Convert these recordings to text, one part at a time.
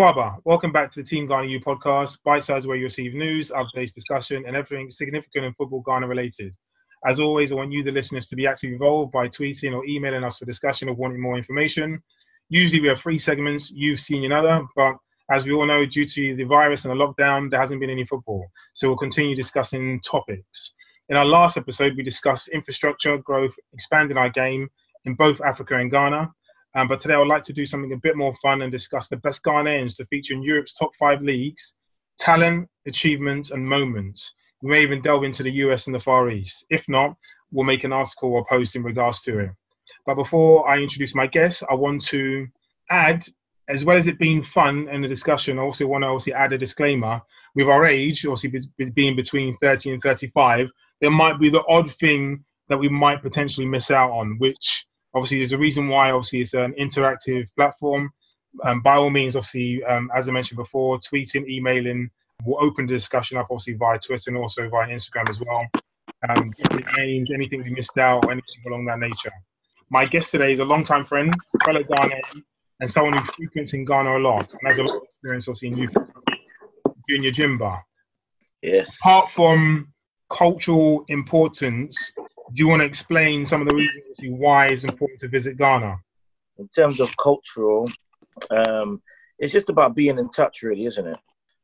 Akwaba, welcome back to the Team Ghana EU podcast, bite size where you receive news, updates, discussion, and everything significant in football Ghana related. As always, I want you, the listeners, to be actively involved by tweeting or emailing us for discussion or wanting more information. Usually, we have three segments you've seen another, but as we all know, due to the virus and the lockdown, there hasn't been any football. So we'll continue discussing topics. In our last episode, we discussed infrastructure, growth, expanding our game in both Africa and Ghana. Um, but today I would like to do something a bit more fun and discuss the best Ghanaians to feature in Europe's top five leagues, talent, achievements, and moments. We may even delve into the US and the Far East. If not, we'll make an article or post in regards to it. But before I introduce my guests, I want to add, as well as it being fun and a discussion, I also want to obviously add a disclaimer. With our age, obviously being between 30 and 35, there might be the odd thing that we might potentially miss out on, which obviously there's a reason why obviously it's an interactive platform. Um, by all means obviously um, as i mentioned before tweeting emailing we'll open the discussion up obviously via twitter and also via instagram as well. Um, names anything we missed out or anything along that nature. My guest today is a long-time friend fellow ghanaian and someone who frequents in ghana a lot and has a lot of experience obviously in youth junior jimba. Yes. Apart from cultural importance do you want to explain some of the reasons why it's important to visit Ghana? In terms of cultural, um, it's just about being in touch, really, isn't it?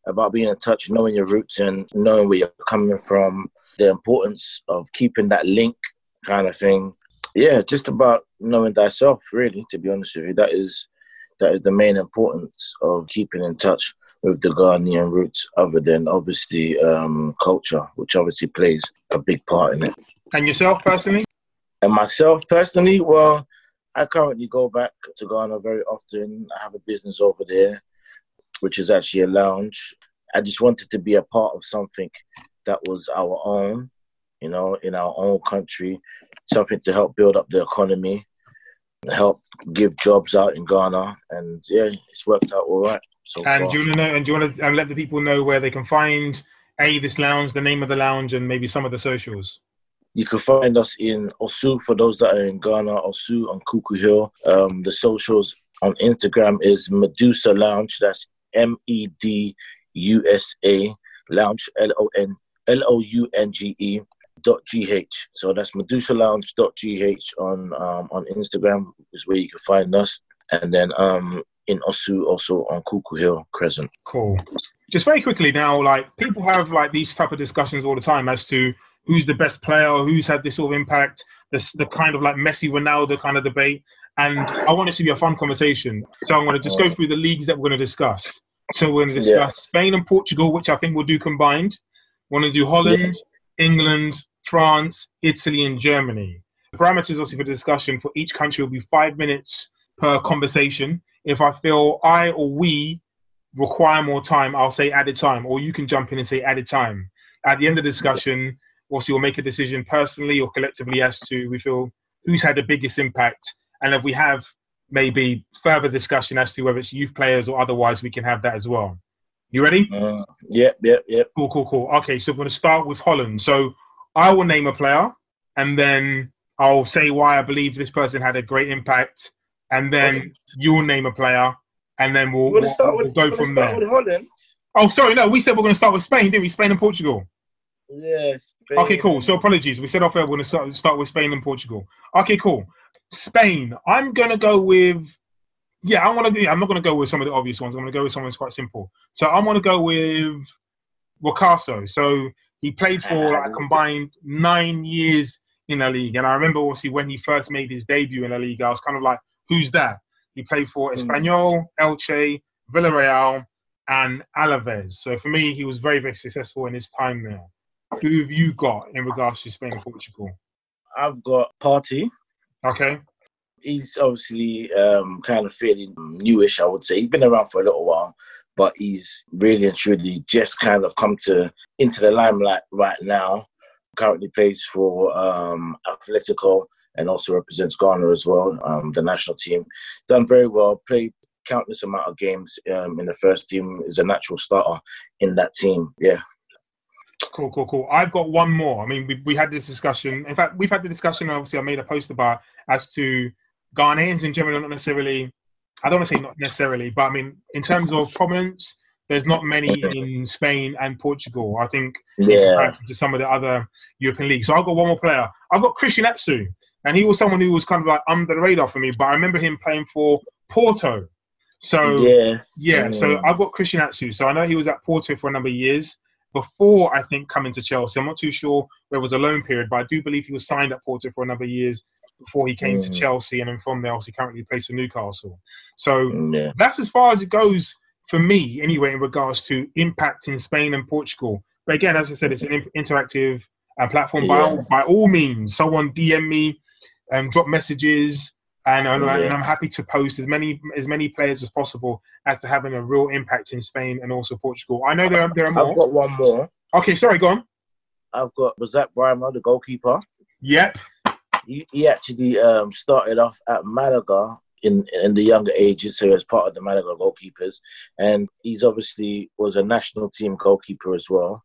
About being in touch, knowing your roots and knowing where you're coming from, the importance of keeping that link kind of thing. Yeah, just about knowing thyself, really, to be honest with you. That is that is the main importance of keeping in touch with the Ghanaian roots, other than obviously um, culture, which obviously plays a big part in it. And yourself personally? And myself personally, well, I currently go back to Ghana very often. I have a business over there, which is actually a lounge. I just wanted to be a part of something that was our own, you know, in our own country, something to help build up the economy, help give jobs out in Ghana, and yeah, it's worked out all right. So and far. do you want to know? And do you want to let the people know where they can find a this lounge, the name of the lounge, and maybe some of the socials? You can find us in Osu for those that are in Ghana, Osu on Kuku Hill. Um, the socials on Instagram is Medusa Lounge. That's M E D U S A Lounge L O N L O U N G E dot gh. So that's Medusa Lounge dot gh on um, on Instagram is where you can find us, and then um, in Osu also on Kuku Hill Crescent. Cool. Just very quickly now, like people have like these type of discussions all the time as to who's the best player, who's had this sort of impact, this the kind of like Messi Ronaldo kind of debate. And I want this to be a fun conversation. So I'm going to just go through the leagues that we're going to discuss. So we're going to discuss yeah. Spain and Portugal, which I think we'll do combined. We're going to do Holland, yeah. England, France, Italy, and Germany. The parameters, also for the discussion for each country will be five minutes per conversation. If I feel I or we require more time, I'll say added time, or you can jump in and say added time. At the end of the discussion, also we'll make a decision personally or collectively as to we feel who's had the biggest impact. And if we have maybe further discussion as to whether it's youth players or otherwise we can have that as well. You ready? Uh, yep yep yep. Cool cool cool. Okay so we're going to start with holland. So i will name a player and then i'll say why i believe this person had a great impact. And then you'll name a player and then we'll, we'll, we'll with, go from there. oh sorry no we said we're going to start with spain didn't we? Spain and portugal Yes. Okay, cool. So apologies. We said off air we're going to start, start with Spain and Portugal. Okay, cool. Spain. I'm going to go with. Yeah, I want to. I'm not going to go with some of the obvious ones. I'm going to go with someone that's quite simple. So I'm going to go with Wakaso. So he played for like, a combined nine years in the league, and I remember obviously when he first made his debut in the league, I was kind of like, "Who's that?" He played for hmm. Espanyol, Elche, Villarreal, and Alaves. So for me, he was very, very successful in his time there who have you got in regards to Spain and Portugal? I've got Partey. Okay. He's obviously um, kind of fairly newish, I would say. He's been around for a little while, but he's really and truly just kind of come to into the limelight right now. Currently plays for um, Atletico and also represents Ghana as well, um, the national team. Done very well. Played countless amount of games um, in the first team. Is a natural starter in that team. Yeah, Cool, cool, cool. I've got one more. I mean, we, we had this discussion. In fact, we've had the discussion. Obviously, I made a post about as to Ghanaians in general, not necessarily I don't want to say not necessarily, but I mean in terms of prominence, there's not many in Spain and Portugal. I think Yeah. to some of the other European leagues. So I've got one more player. I've got Christian Atsu, and he was someone who was kind of like under the radar for me. But I remember him playing for Porto. So Yeah. yeah, so Mm. I've got Christian Atsu. So I know he was at Porto for a number of years before I think coming to Chelsea. I'm not too sure there was a loan period, but I do believe he was signed at Porto for a number of years before he came to Mm. Chelsea, and then from there, obviously, currently plays for Newcastle. So Yeah. that's as far as it goes for me, anyway, in regards to impact in Spain and Portugal. But again, as I said, it's an interactive uh, platform. By, Yeah. all, by all means, someone DM me, um, drop messages, and, and, and I'm happy to post as many as many players as possible as to having a real impact in Spain and also Portugal. I know there are, there are more. I've got one more. Okay, sorry, go on. I've got Razak Brimah, the goalkeeper. Yep. He, he actually um, started off at Malaga in in the younger ages, so as part of the Malaga goalkeepers, and he's obviously was a national team goalkeeper as well.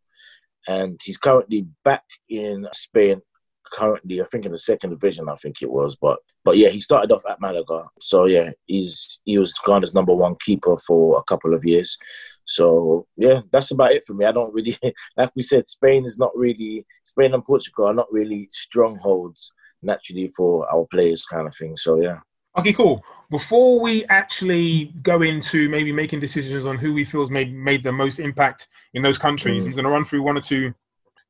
And he's currently back in Spain. Currently, I think in the second division, I think it was, but but yeah, he started off at Malaga. So yeah, he's he was Ghana's number one keeper for a couple of years. So yeah, that's about it for me. I don't really, like we said, Spain is not really Spain and Portugal are not really strongholds naturally for our players, kind of thing. So yeah, Okay, cool. Before we actually go into maybe making decisions on who we feel has made made the most impact in those countries, Mm. I'm going to run through one or two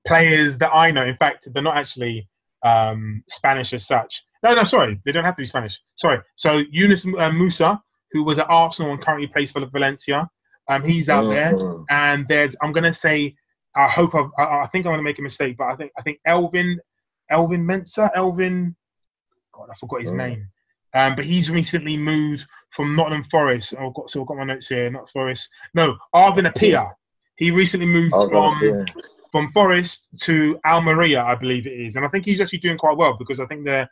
players that I know. In fact, they're not actually um, Spanish as such. No, no, sorry, they don't have to be Spanish. Sorry. So Yunus uh, Musah, who was at Arsenal and currently plays for Valencia, um, he's out there. Mhm. And there's, I'm going to say, I hope I've, I, I think I'm going to make a mistake, but I think I think Elvin, Elvin Mensa, Elvin, God, I forgot his Mm. name. Um, but he's recently moved from Nottingham Forest. Oh, I've got so I've got my notes here. Not Forest. No, Arvin Appiah. He recently moved Oh, from. From Forest to Almeria, I believe it is, and I think he's actually doing quite well because I think they're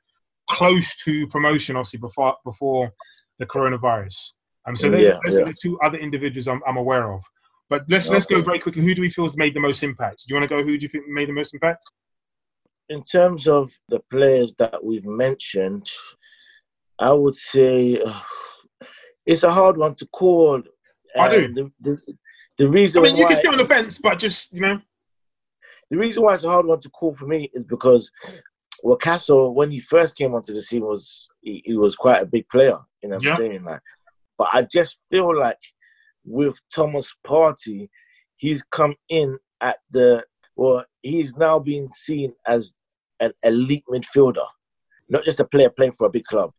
close to promotion, obviously before before the coronavirus. Um, so Yeah, those yeah. are the two other individuals I'm, I'm aware of. But let's let's go very quickly. Who do we feel has made the most impact? Do you want to go? Who do you think made the most impact? in terms of the players that we've mentioned, I would say uh, it's a hard one to call. I do. The, the, the I reason mean, you can stay on the fence, but just you know, the reason why it's a hard one to call for me is because Wakaso, when he first came onto the scene, was he, he was quite a big player. You know what Yeah. I'm saying? Like, but I just feel like with Thomas Partey, he's come in at the well, he's now being seen as an elite midfielder, not just a player playing for a big club.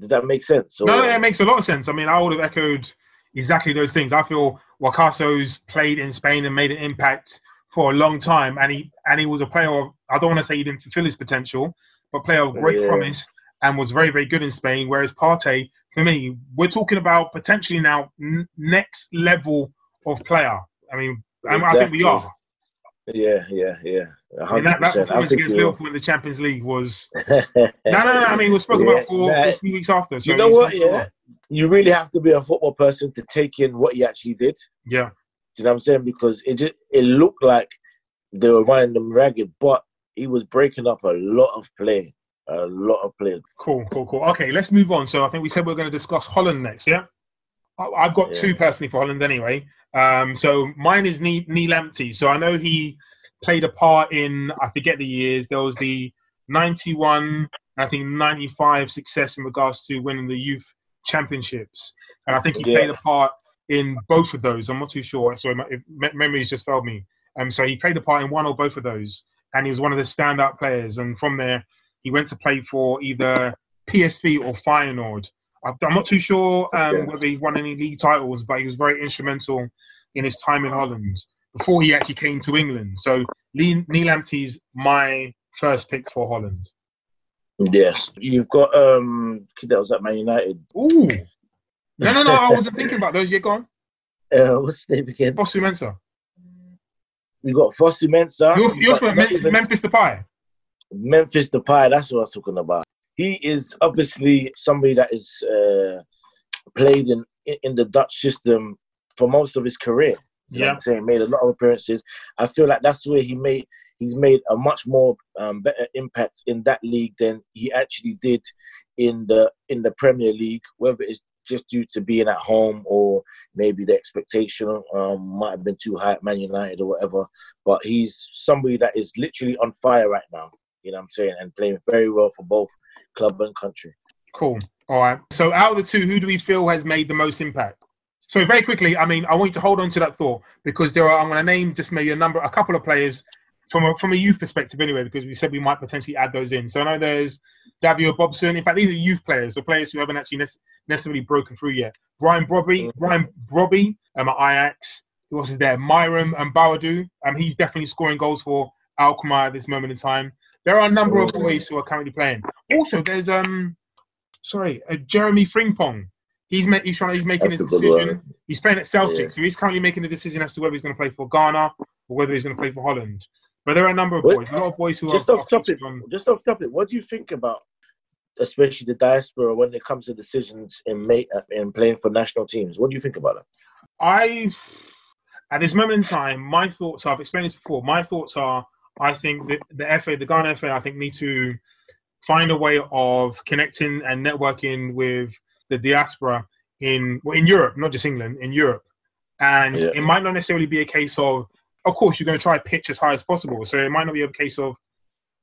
Did that make sense? no, Or- no, it makes a lot of sense. I mean, I would have echoed exactly those things. I feel Wakaso's played in Spain and made an impact for a long time, and he and he was a player of I don't want to say he didn't fulfill his potential, but player of great Yeah. promise and was very very good in Spain. Whereas Partey, for me, we're talking about potentially now n- next level of player. I mean, and I think we are. Yeah, yeah, yeah. I mean, that, that 100%. I performance think against Liverpool in the Champions League was no, no, no. I mean, it was spoken Yeah, about for, a few weeks after. So you know what? Yeah, you really have to be a football person to take in what he actually did. yeah. You know what I'm saying? Because it just it looked like they were running them ragged, but he was breaking up a lot of play, a lot of play. Cool, cool, cool. Okay, let's move on. So I think we said we are going to discuss Holland next, yeah? I've got two personally for Holland anyway. Um, so mine is Nii Nii Lamptey. So I know he played a part in, I forget the years, there was the 91, I think 95 success in regards to winning the youth championships. And I think he Yeah. played a part in both of those. I'm not too sure. Sorry, my memories just failed me. Um, so he played a part in one or both of those, and he was one of the standout players. And from there, he went to play for either PSV or Feyenoord. I'm not too sure um, Okay. whether he won any league titles, but he was very instrumental in his time in Holland before he actually came to England. So Nii Lamptey's my first pick for Holland. Yes, you've got um kid that was at Man United. Ooh. No, no, no. I wasn't thinking about those. You're gone. Uh, what's the name again? Fosu Mensah. We got Fosu Mensah. You're, You you're from not Memphis, even- Memphis Depay. Memphis Depay. That's what I was talking about. He is obviously somebody that is uh, played in in the Dutch system for most of his career. You Yeah. I'm saying? Made a lot of appearances. I feel like that's where he made he's made a much more um, better impact in that league than he actually did in the in the Premier League, whether it's just due to being at home or maybe the expectation um, might have been too high at Man United or whatever. But he's somebody that is literally on fire right now. You know what I'm saying? And playing very well for both club and country. Cool. All right. So out of the two, who do we feel has made the most impact? So very quickly, I mean, I want you to hold on to that thought because there are. I'm going to name just maybe a number, a couple of players from a from a youth perspective anyway, because we said we might potentially add those in. So I know there's Davio Bobson. In fact, these are youth players, so players who haven't actually necessarily broken through yet. Brian Brobbey. Brian Brobbey um, at Ajax. Who else is there? Myron and Boadu. Um, he's definitely scoring goals for Alkmaar at this moment in time. There are a number of boys who are currently playing. Also, there's um, sorry, uh, Jeremy Frimpong. He's ma- he's trying. He's making That's his decision. He's playing at Celtic, yeah. so he's currently making a decision as to whether he's going to play for Ghana or whether he's going to play for Holland. But there are a number of boys, a lot of boys who just are off topic. On... Just off topic, what do you think about, especially the diaspora, when it comes to decisions in mate uh, in playing for national teams? What do you think about it? I, at this moment in time, my thoughts are. I've explained this before. My thoughts are. I think that the FA, the Ghana FA, I think need to find a way of connecting and networking with the diaspora in well, in Europe, not just England, in Europe. And yeah. it might not necessarily be a case of of course, you're going to try pitch as high as possible. So it might not be a case of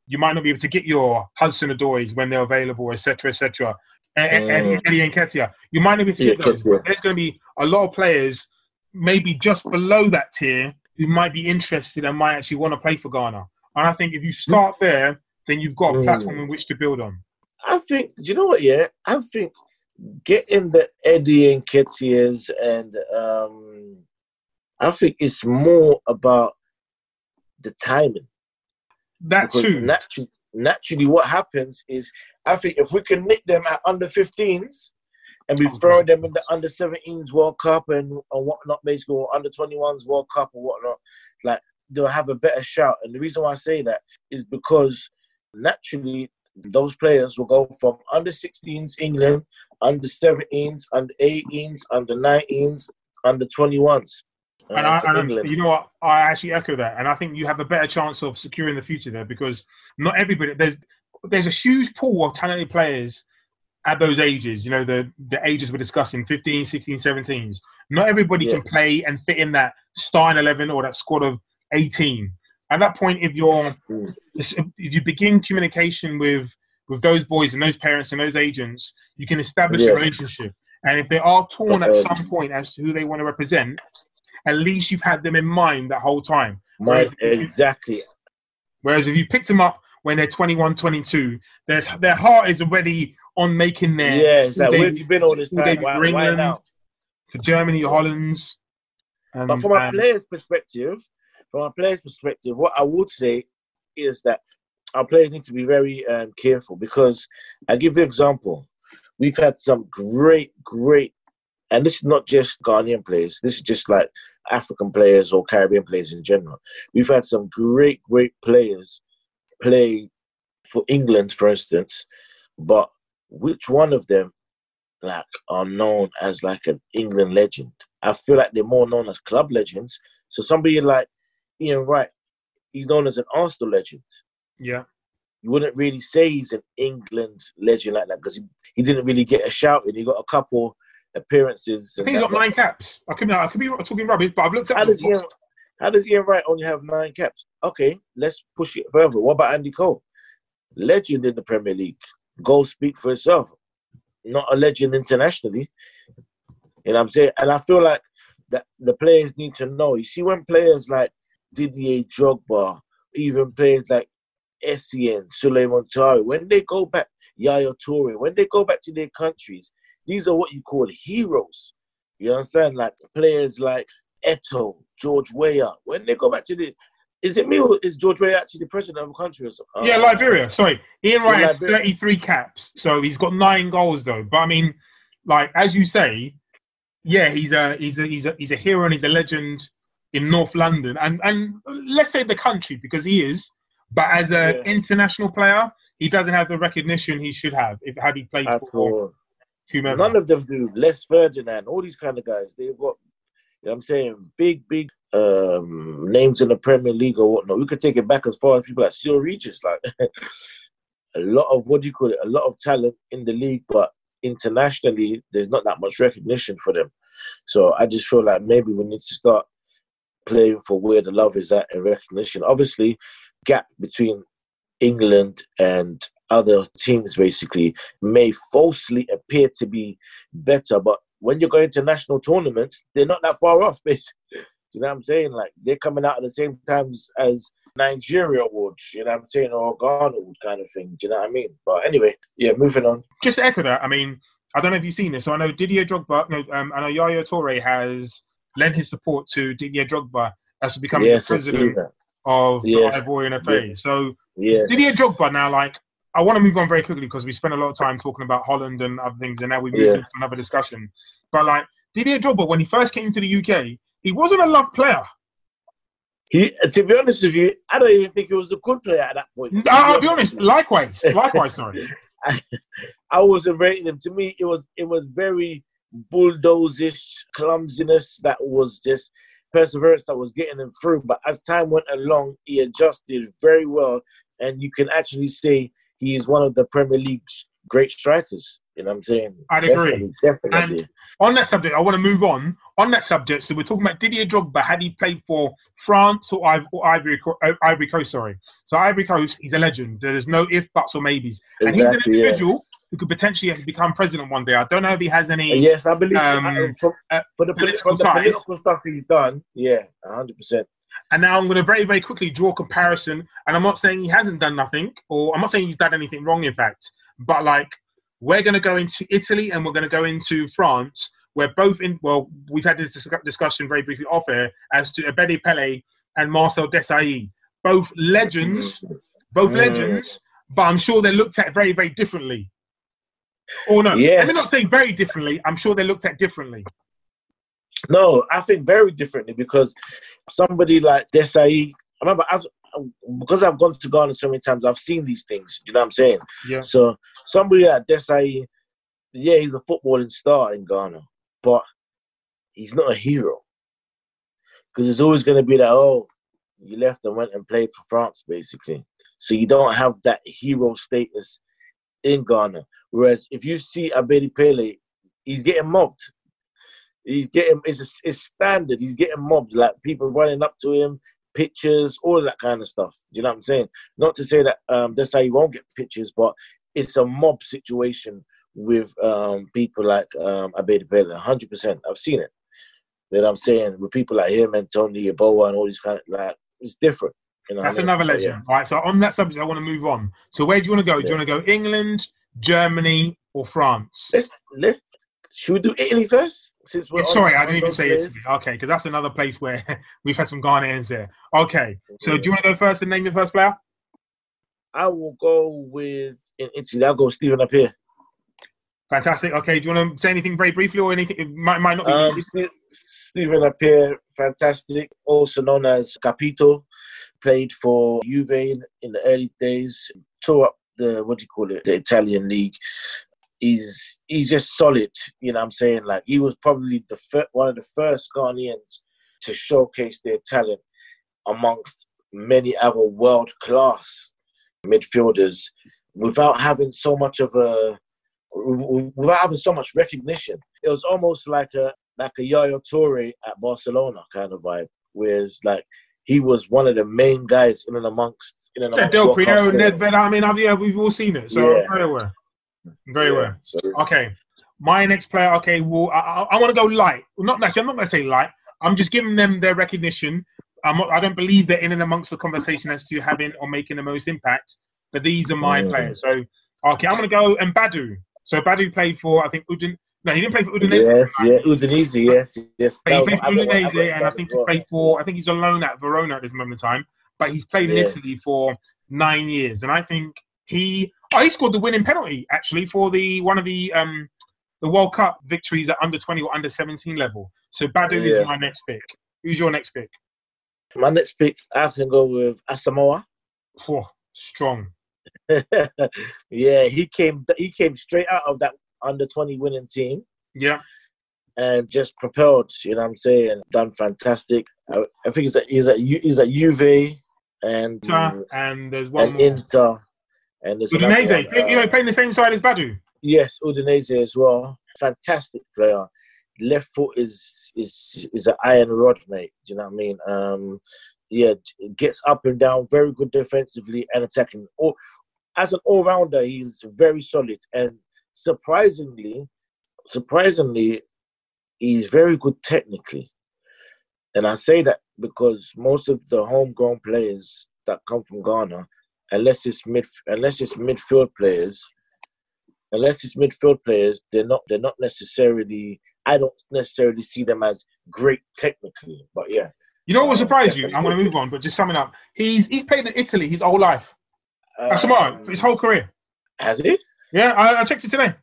you might not be able to get your Hudson Odois when they're available, etc., etc. And, mm. and Eddie Nketiah, you might not be able to yeah, get those. But there's going to be a lot of players, maybe just below that tier, who might be interested and might actually want to play for Ghana. And I think if you start there, then you've got a mm. platform in which to build on. I think, do you know what? Yeah, I think getting the Eddie Nketiahs and um, I think it's more about the timing. That because too. Naturally, naturally, what happens is I think if we can nick them at under 15s and we throw them in the under 17s World Cup and, and whatnot, basically, or under 21s World Cup or whatnot, like they'll have a better shout. And the reason why I say that is because naturally those players will go from under 16s England, under 17s, under 18s, under 19s, under 21s. And, I, and you know what? I actually echo that, and I think you have a better chance of securing the future there because not everybody there's there's a huge pool of talented players at those ages. You know the the ages we're discussing 15, 16, 17s. Not everybody yeah. can play and fit in that starting eleven or that squad of 18. At that point, if you're mm. if you begin communication with with those boys and those parents and those agents, you can establish yeah. a relationship. And if they are torn at some point as to who they want to represent, at least you've had them in mind that whole time. Whereas exactly. whereas if you picked them up when they're 21, 22, their their heart is already on making their. Yeah, like, where have you been all this time? Why, for England, why for Germany, Hollands. Um, but from a player's perspective, from a player's perspective, what I would say is that our players need to be very um, careful because I give you an example. We've had some great, great, and this is not just Ghanaian players. This is just like African players or Caribbean players in general. We've had some great, great players play for England, for instance, but which one of them like are known as like an England legend? I feel like they're more known as club legends. So somebody like Ian Wright, he's known as an Arsenal legend. Yeah. You wouldn't really say he's an England legend like that because he, he didn't really get a shout and he got a couple appearances. I think he's got nine caps. I could be, I could be talking rubbish, but I've looked at. How does Ian, how does Ian Wright only have nine caps? Okay, let's push it further. What about Andy Cole? Legend in the Premier League. Goals speak for itself. Not a legend internationally. You know what I'm saying? And I feel like that the players need to know. You see, when players like Didier Drogba, even players like Essien, Sulley Muntari, when they go back, Yaya Toure, when they go back to their countries, these are what you call heroes. You understand? Like players like Eto, George Weah. When they go back to the is it me or is George Weah actually the president of a country or something? Yeah, Liberia. Sorry. Ian Wright has 33 caps, so he's got nine goals though. But I mean, like as you say, yeah, he's a he's a he's a he's a hero and he's a legend in North London and and let's say the country because he is. But as an yeah. international player, he doesn't have the recognition he should have if had he played for Whomever. None of them do. Les Ferdinand, all these kind of guys, they've got, you know I'm saying, big, big um, names in the Premier League or whatnot. We could take it back as far as people like Cyrille Regis, like a lot of what do you call it, a lot of talent in the league, but internationally, there's not that much recognition for them. So I just feel like maybe we need to start playing for where the love is at and recognition. Obviously, gap between England and other teams basically may falsely appear to be better, but when you're going to national tournaments, they're not that far off, basically. You know what I'm saying? Like they're coming out at the same times as Nigeria would, you know what I'm saying, or Ghana would kind of thing. Do you know what I mean? But anyway, yeah, moving on. Just to echo that, I mean, I don't know if you've seen this. So I know Didier Drogba, no, um, I know Yaya Toure has lent his support to Didier Drogba as to becoming yes, the president of the Ivorian FA. Yeah. So. Didier Drogba now, like, I want to move on very quickly because we spent a lot of time talking about Holland and other things, and now we move yeah. to another discussion. But like Didier Drogba, when he first came to the UK, he wasn't a love player. He, to be honest with you, I don't even think he was a good player at that point. I'll be honest. Likewise, likewise. Sorry, I, I wasn't rating him. To me, it was it was very bulldozish clumsiness that was just perseverance that was getting him through. But as time went along, he adjusted very well, and you can actually say he is one of the Premier League's great strikers. You know what I'm saying? I'd agree. Definitely, definitely. And on that subject, I want to move on. On that subject, so we're talking about Didier Drogba. Had he played for France or, Ivory, uh, Ivory Coast? Sorry. So Ivory Coast, he's a legend. There's no if, buts, or maybes. Exactly, and he's an individual yeah. who could potentially become president one day. I don't know if he has any. Yes, I believe um, so. for, for, the, political, the political stuff he's done. Yeah, 100. percent and now I'm going to very, very quickly draw a comparison. And I'm not saying he hasn't done nothing, or I'm not saying he's done anything wrong, in fact. But like we're going to go into Italy and we're going to go into France. We're both in. Well, we've had this discussion very briefly off air as to Abedi Pele and Marcel Desailly, both legends, both mm. legends. But I'm sure they're looked at very, very differently. Or no, yes. let me not say very differently. I'm sure they're looked at differently. No, I think very differently because somebody like Desailly, I remember I was, because I've gone to Ghana so many times, I've seen these things. You know what I'm saying? Yeah. So somebody like Desailly, yeah, he's a footballing star in Ghana, but he's not a hero. Because it's always going to be that, oh, you left and went and played for France, basically. So you don't have that hero status in Ghana. Whereas if you see Abedi Pele, he's getting mobbed. He's getting it's, it's standard. He's getting mobbed, like people running up to him, pictures, all that kind of stuff. Do you know what I'm saying? Not to say that um, that's how you won't get pictures, but it's a mob situation with um, people like um, Abedi Pele. 100%. I've seen it. You know what I'm saying? With people like him and Tony Yeboah and all these kind of, like, it's different. You know That's another I mean? legend. Yeah. Right. So on that subject, I want to move on. So where do you want to go? Do you want to go England, Germany, or France? Let's, let's, should we do Italy first? Since we're sorry, I didn't even say it. Okay, because that's another place where we've had some Ghanaians there. Okay, so do you want to go first and name your first player? I will go with in Italy. I'll go Stephen Appiah. Fantastic. Okay, do you want to say anything very briefly or anything? It might, might not be. Um, Stephen Appiah, fantastic. Also known as Capito, played for Juve in the early days. Tore up the what do you call it? The Italian league he's he's just solid. You know what I'm saying? Like he was probably the fir- one of the first Ghanaians to showcase their talent amongst many other world class midfielders without having so much of a without having so much recognition. It was almost like a like a Yaya Toure at Barcelona kind of vibe, whereas like he was one of the main guys in and amongst in and amongst. Yeah, Del Piero, Ned, but I mean, yeah, we've all seen it, so yeah. aware. Very yeah, well. So. Okay. My next player, okay, well, I, I, I want to go light. not actually, I'm not going to say light. I'm just giving them their recognition. I'm I don't believe they're in and amongst the conversation as to having or making the most impact. But these are my mm. players. So, okay, I'm going to go and Badu. So Badu played for, I think, Udin. No, he didn't play for Udinese. Yes, yeah, Udinese, yes, yes. But he played for Udinese, and I think he played for. I think he's alone at Verona at this moment in time. But he's played in Italy for nine years, and I think he oh, he scored the winning penalty actually for the one of the um the World Cup victories at under twenty or under seventeen level. So Badu yeah. is my next pick. Who's your next pick? My next pick, I can go with Asamoah. Strong. yeah, he came he came straight out of that under twenty winning team. Yeah. And just propelled, you know what I'm saying, done fantastic. I, I think he's at he's at he's at Juve and Inter, and there's one and more. Inter and there's Udinese, one, uh, you know, playing the same side as Badu. Yes, Udinese as well. Fantastic player. Left foot is is is an iron rod, mate. Do you know what I mean? Um, yeah, gets up and down, very good defensively and attacking. Or as an all rounder, he's very solid and surprisingly, surprisingly, he's very good technically. And I say that because most of the homegrown players that come from Ghana, unless it's mid unless it's midfield players, unless it's midfield players, they're not they're not necessarily I don't necessarily see them as great technically. But yeah. You know what will surprise you? I'm gonna move on, but just summing up. He's he's played in Italy his whole life. That's um, smart. His whole career. Has he? Yeah, I, I checked it today.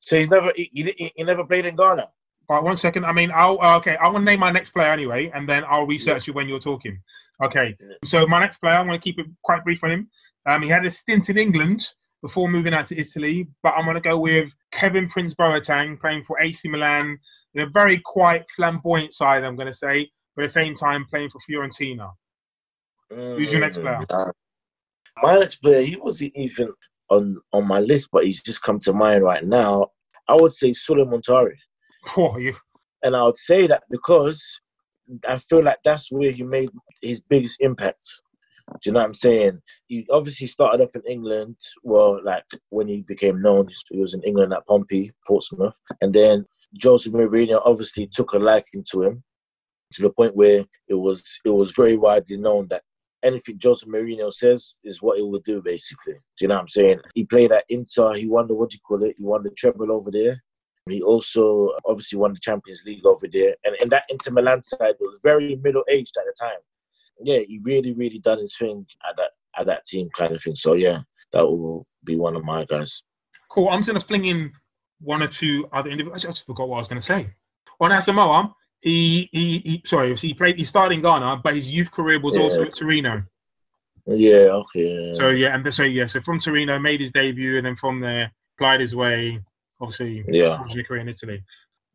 So he's never he, he, he never played in Ghana. All right, one second. I mean, I'll uh, okay. I want to name my next player anyway, and then I'll research yeah. it when you're talking. Okay. So my next player, I'm going to keep it quite brief on him. Um, he had a stint in England before moving out to Italy, but I'm going to go with Kevin Prince Boateng playing for AC Milan in a very quiet, flamboyant side. I'm going to say, but at the same time playing for Fiorentina. Mm, Who's your next player? Uh, my next player, he wasn't even on on my list, but he's just come to mind right now. I would say Sulley Muntari. Oh, you. And I would say that because I feel like that's where he made his biggest impact. Do you know what I'm saying? He obviously started off in England. Well, like when he became known, he was in England at Pompey, Portsmouth, and then Jose Mourinho obviously took a liking to him to the point where it was it was very widely known that anything Jose Mourinho says is what he will do, basically. Do you know what I'm saying? He played at Inter. He won the what do you call it? He won the treble over there. He also obviously won the Champions League over there. And, and that Inter Milan side was very middle aged at the time. Yeah, he really, really done his thing at that at that team kind of thing. So yeah, that will be one of my guys. Cool. I'm just gonna fling in one or two other individuals. I just forgot what I was gonna say. On Asamoah, he, he, he sorry, he played he started in Ghana, but his youth career was yeah. also at Torino. Yeah, okay. So yeah, and so yeah, so from Torino made his debut and then from there plied his way obviously, yeah, career in Italy.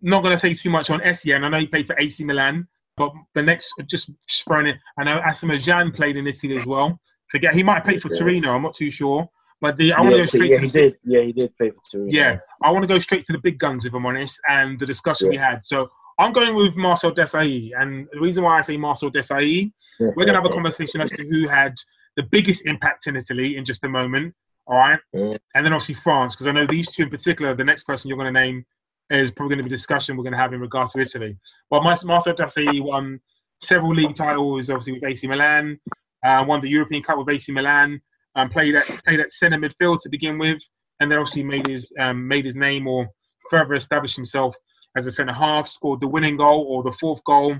Not going to say too much on Essien. I know he played for AC Milan, but the next, just throwing it, I know Asamoah played in Italy as well. Forget, he might play for yeah. Torino, I'm not too sure. But the, I want to go straight yeah, to he did. Yeah, he did play for Torino. Yeah, I want to go straight to the big guns, if I'm honest, and the discussion we had. So I'm going with Marcel Desailly. And the reason why I say Marcel Desailly, we're going to have a conversation as to who had the biggest impact in Italy in just a moment. All right. And then obviously France, because I know these two in particular, the next person you're going to name is probably going to be discussion we're going to have in regards to Italy. But Marcel Desailly won several league titles, obviously with AC Milan, uh, won the European Cup with AC Milan, um, played at played at centre midfield to begin with, and then obviously made his um, made his name or further established himself as a centre half. Scored the winning goal or the fourth goal,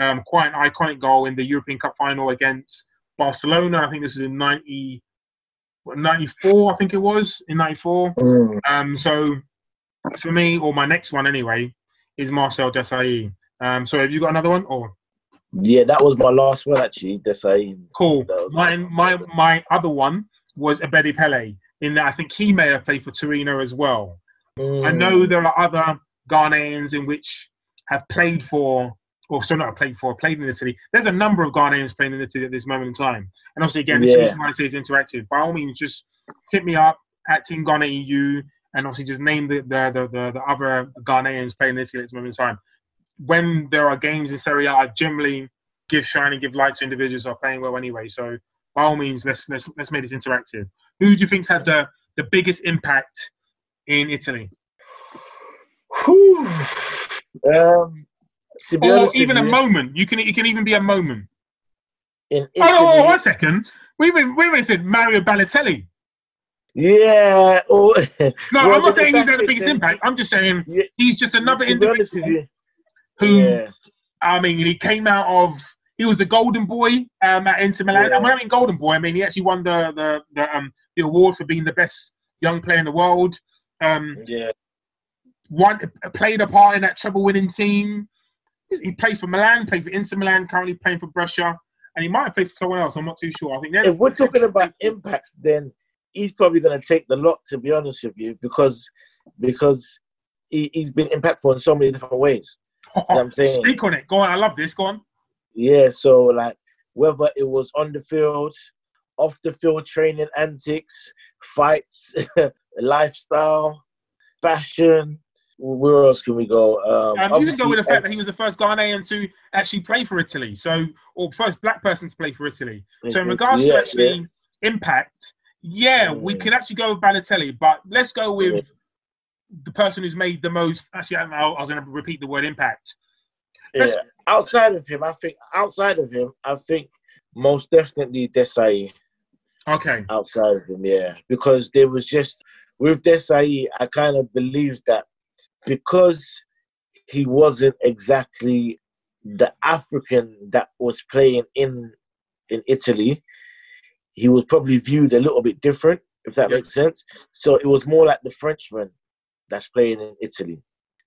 um, quite an iconic goal in the European Cup final against Barcelona. I think this was in ninety 94, I think it was in 94. Mm. Um, so for me, or my next one anyway, is Marcel Desailly. Um, so have you got another one or? Yeah, that was my last one actually. Desailly. Cool. My my my other one was Abedi Pele. In that, I think he may have played for Torino as well. Mm. I know there are other Ghanaians in which have played for or so not played for, played in Italy. There's a number of Ghanaians playing in Italy at this moment in time. And obviously, again, this yeah. is why I say it's interactive. By all means, just hit me up at Team Ghana EU and obviously just name the the, the, the, the other Ghanaians playing in Italy at this moment in time. When there are games in Serie A, I generally give shine and give light to individuals who are playing well anyway. So by all means, let's let's let's make this interactive. Who do you think's had the the biggest impact in Italy? Um, or even a you, moment. You can it can even be a moment. In oh, oh, one second. We even we even said Mario Balotelli. Yeah. no, well, I'm not saying he's had the biggest then, impact. I'm just saying yeah, he's just another individual who, yeah. I mean, he came out of. He was the golden boy um, at Inter Milan. Yeah. I mean, golden boy. I mean, he actually won the the the, um, the award for being the best young player in the world. Um, yeah. One played a part in that treble-winning team. He played for Milan, played for Inter Milan, currently playing for Brescia, and he might have played for someone else. I'm not too sure. I think if we're talking about impact, then he's probably going to take the lot. To be honest with you, because because he, has been impactful in so many different ways. you know I'm saying. Speak on it. Go on. I love this. Go on. Yeah. So like whether it was on the field, off the field training antics, fights, lifestyle, fashion. Where else can we go? Um, Um, you can go with the fact that he was the first Ghanaian to actually play for Italy, so or first black person to play for Italy. So in regards yeah, to actually impact, yeah, we Mm. can actually go with Balotelli, but let's go with the person who's made the most. Actually, I, know, I was going to repeat the word impact. yeah. outside of him, I think outside of him, I think most definitely Desailly. Okay, outside of him, yeah. Because there was just with Desailly, I kind of believed that because he wasn't exactly the African that was playing in in Italy, he was probably viewed a little bit different, if that Yeah. makes sense. So it was more like the Frenchman that's playing in Italy.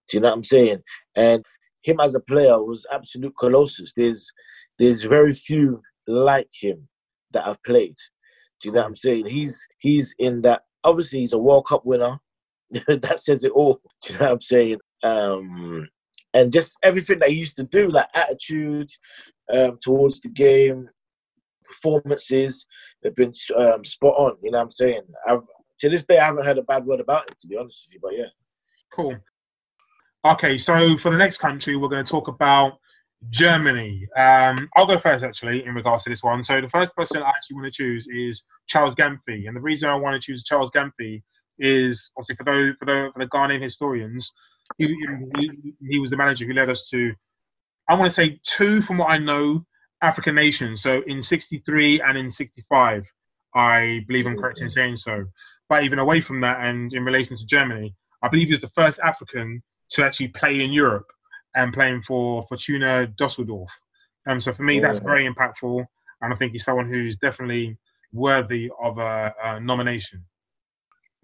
Do you know what I'm saying? And him as a player was absolute colossus. There's there's very few like him that have played. Do you know what I'm saying? He's he's in that. Obviously, he's a World Cup winner. that says it all. Do you know what I'm saying? Um, and just everything that he used to do, like attitude um, towards the game, performances, have been um, spot on. You know what I'm saying? I've, to this day, I haven't heard a bad word about it, to be honest with you. But yeah, cool. Okay, so for the next country, we're going to talk about Germany. Um, I'll go first, actually, in regards to this one. So the first person I actually want to choose is Charles Gyamfi, and the reason I want to choose Charles Gyamfi is obviously for those for the for the Ghanaian historians, he, he, he was the manager who led us to, I want to say two from what I know, African nations. So in '63 and in '65, I believe I'm correct in saying so. But even away from that, and in relation to Germany, I believe he was the first African to actually play in Europe and playing for Fortuna Dusseldorf. Um, so for me, that's very impactful, and I think he's someone who's definitely worthy of a, a nomination.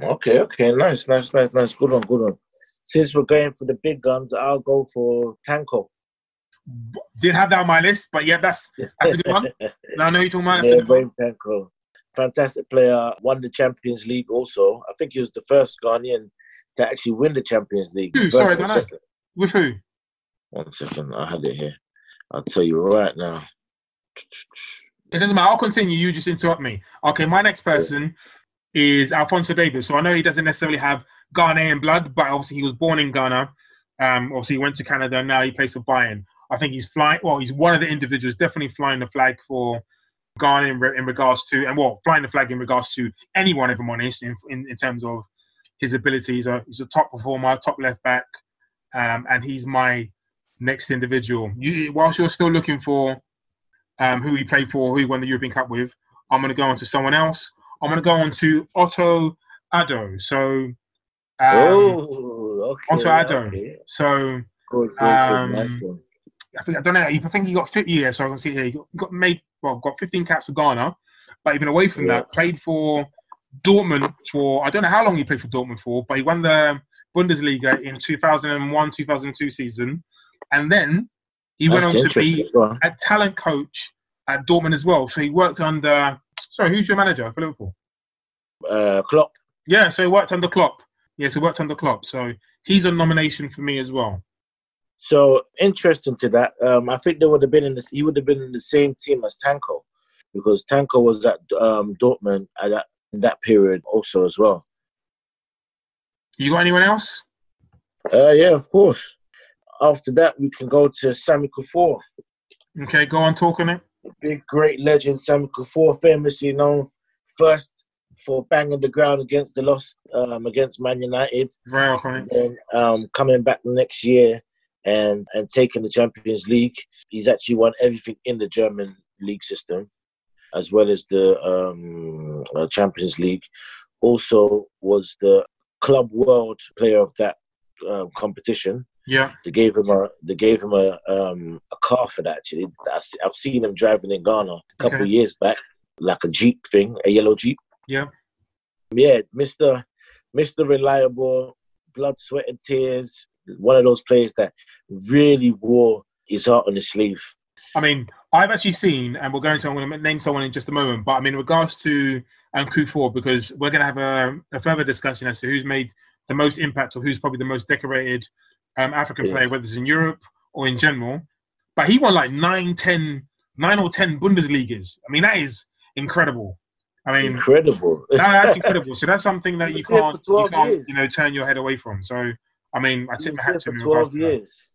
okay, okay, nice, nice, nice, nice. Good one, good one. Since we're going for the big guns, I'll go for Tanko. Didn't have that on my list, but yeah, that's that's a good one. I know you're talking about. Yeah. Wayne Tanko. Fantastic player, won the Champions League also. I think he was the first Ghanaian to actually win the Champions League. Who? Sorry, or I don't know. second. With who? One second, I had it here. I'll tell you right now. It doesn't matter. I'll continue. You just interrupt me. Okay, my next person is Alphonso Davies. So I know he doesn't necessarily have Ghanaian blood, but obviously he was born in Ghana. Um, obviously he went to Canada and now he plays for Bayern. I think he's flying. Well, he's one of the individuals definitely flying the flag for Ghana in, re- in regards to, and well, flying the flag in regards to anyone, if I'm honest, in, in, in terms of his ability. He's a, he's a top performer, top left back, um, and he's my next individual. You, whilst you're still looking for um, who he played for, who he won the European Cup with, I'm going to go on to someone else. I'm going to go on to Otto Addo. So, um, oh, okay. Otto Addo. okay. So Good, good, Um, good. Nice one. I think I don't know. I think he got 50 years. So I can see here he got, got made. Well, got 15 caps for Ghana, but even away from Yeah. that, played for Dortmund for I don't know how long he played for Dortmund for, but he won the Bundesliga in 2001 2002 season, and then he went on to be on. a talent coach at Dortmund as well. So he worked under. Sorry, who's your manager for Liverpool? Uh, Klopp. Yeah, so he worked under Klopp. Yes, he worked under Klopp. So he's a nomination for me as well. So interesting to that. Um, I think they would have been in the. He would have been in the same team as Tanko, because Tanko was at um, Dortmund at that, in that period also as well. You got anyone else? Uh, yeah, of course. After that, we can go to Sammy Kuffour, Okay, go on, talking it. big great legend. Sammy Kuffour, famously known first for banging the ground against the loss um, against Man United, Very iconic. then um, coming back the next year and and taking the Champions League. He's actually won everything in the German league system, as well as the um, uh, Champions League. Also, was the club world player of that um, competition. Yeah. They gave him a they gave him a um, a car for that. Actually, I've seen him driving in Ghana a couple Okay. of years back, like a jeep thing, a yellow jeep. Yeah. Yeah, Mister Mister Reliable, blood, sweat, and tears. One of those players that really wore his heart on his sleeve. I mean, I've actually seen, and we're going to, I'm going to name someone in just a moment, but I mean, in regards to um, Kuffour, because we're going to have a, a further discussion as to who's made the most impact or who's probably the most decorated um, African Yeah. player, whether it's in Europe or in general. But he won like nine, ten, nine or 10 Bundesligas. I mean, that is incredible. I mean, incredible. no, that's incredible. So that's something that you can't, you, can't years. you know, turn your head away from. So, I mean, I tip my hat to him. 12 years.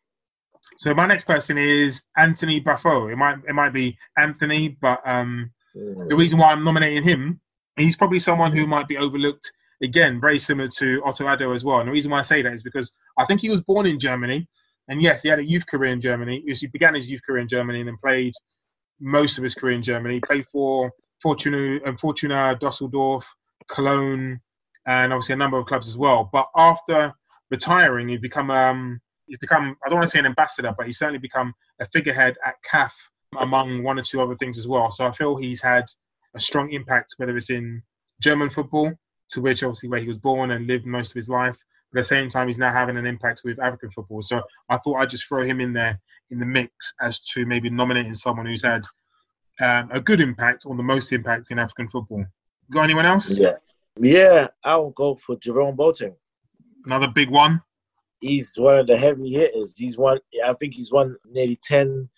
So my next person is Anthony Baffoe. It might, it might be Anthony, but um, Mm. the reason why I'm nominating him, he's probably someone who might be overlooked. Again, very similar to Otto Addo as well. And the reason why I say that is because I think he was born in Germany, and yes, he had a youth career in Germany. He began his youth career in Germany and then played most of his career in Germany. He played for Fortuna and Fortuna Dusseldorf, Cologne, and obviously a number of clubs as well. But after retiring, he's become um, he's become I don't want to say an ambassador, but he's certainly become a figurehead at CAF among one or two other things as well. So I feel he's had a strong impact, whether it's in German football, to which obviously where he was born and lived most of his life. But at the same time, he's now having an impact with African football. So I thought I'd just throw him in there in the mix as to maybe nominating someone who's had um, a good impact or the most impact in African football. Got anyone else? Yeah. Yeah, I'll go for Jerome Boateng. Another big one. He's one of the heavy hitters. He's won, I think he's won nearly 10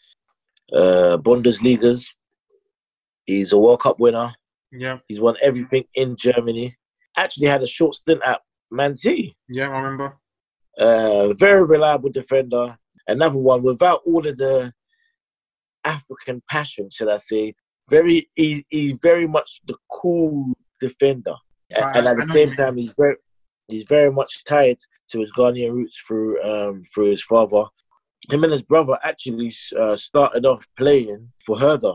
uh, Bundesligas. He's a World Cup winner. Yeah, He's won everything in Germany. Actually had a short stint at Man City. yeah, I remember. Uh, very reliable defender. Another one without all of the African passion, should I say. Very, he, he's very much the cool defender, I- and at the same time, he's very, he's very much tied to his Ghanaian roots through, um, through his father. Him and his brother actually uh, started off playing for Hertha.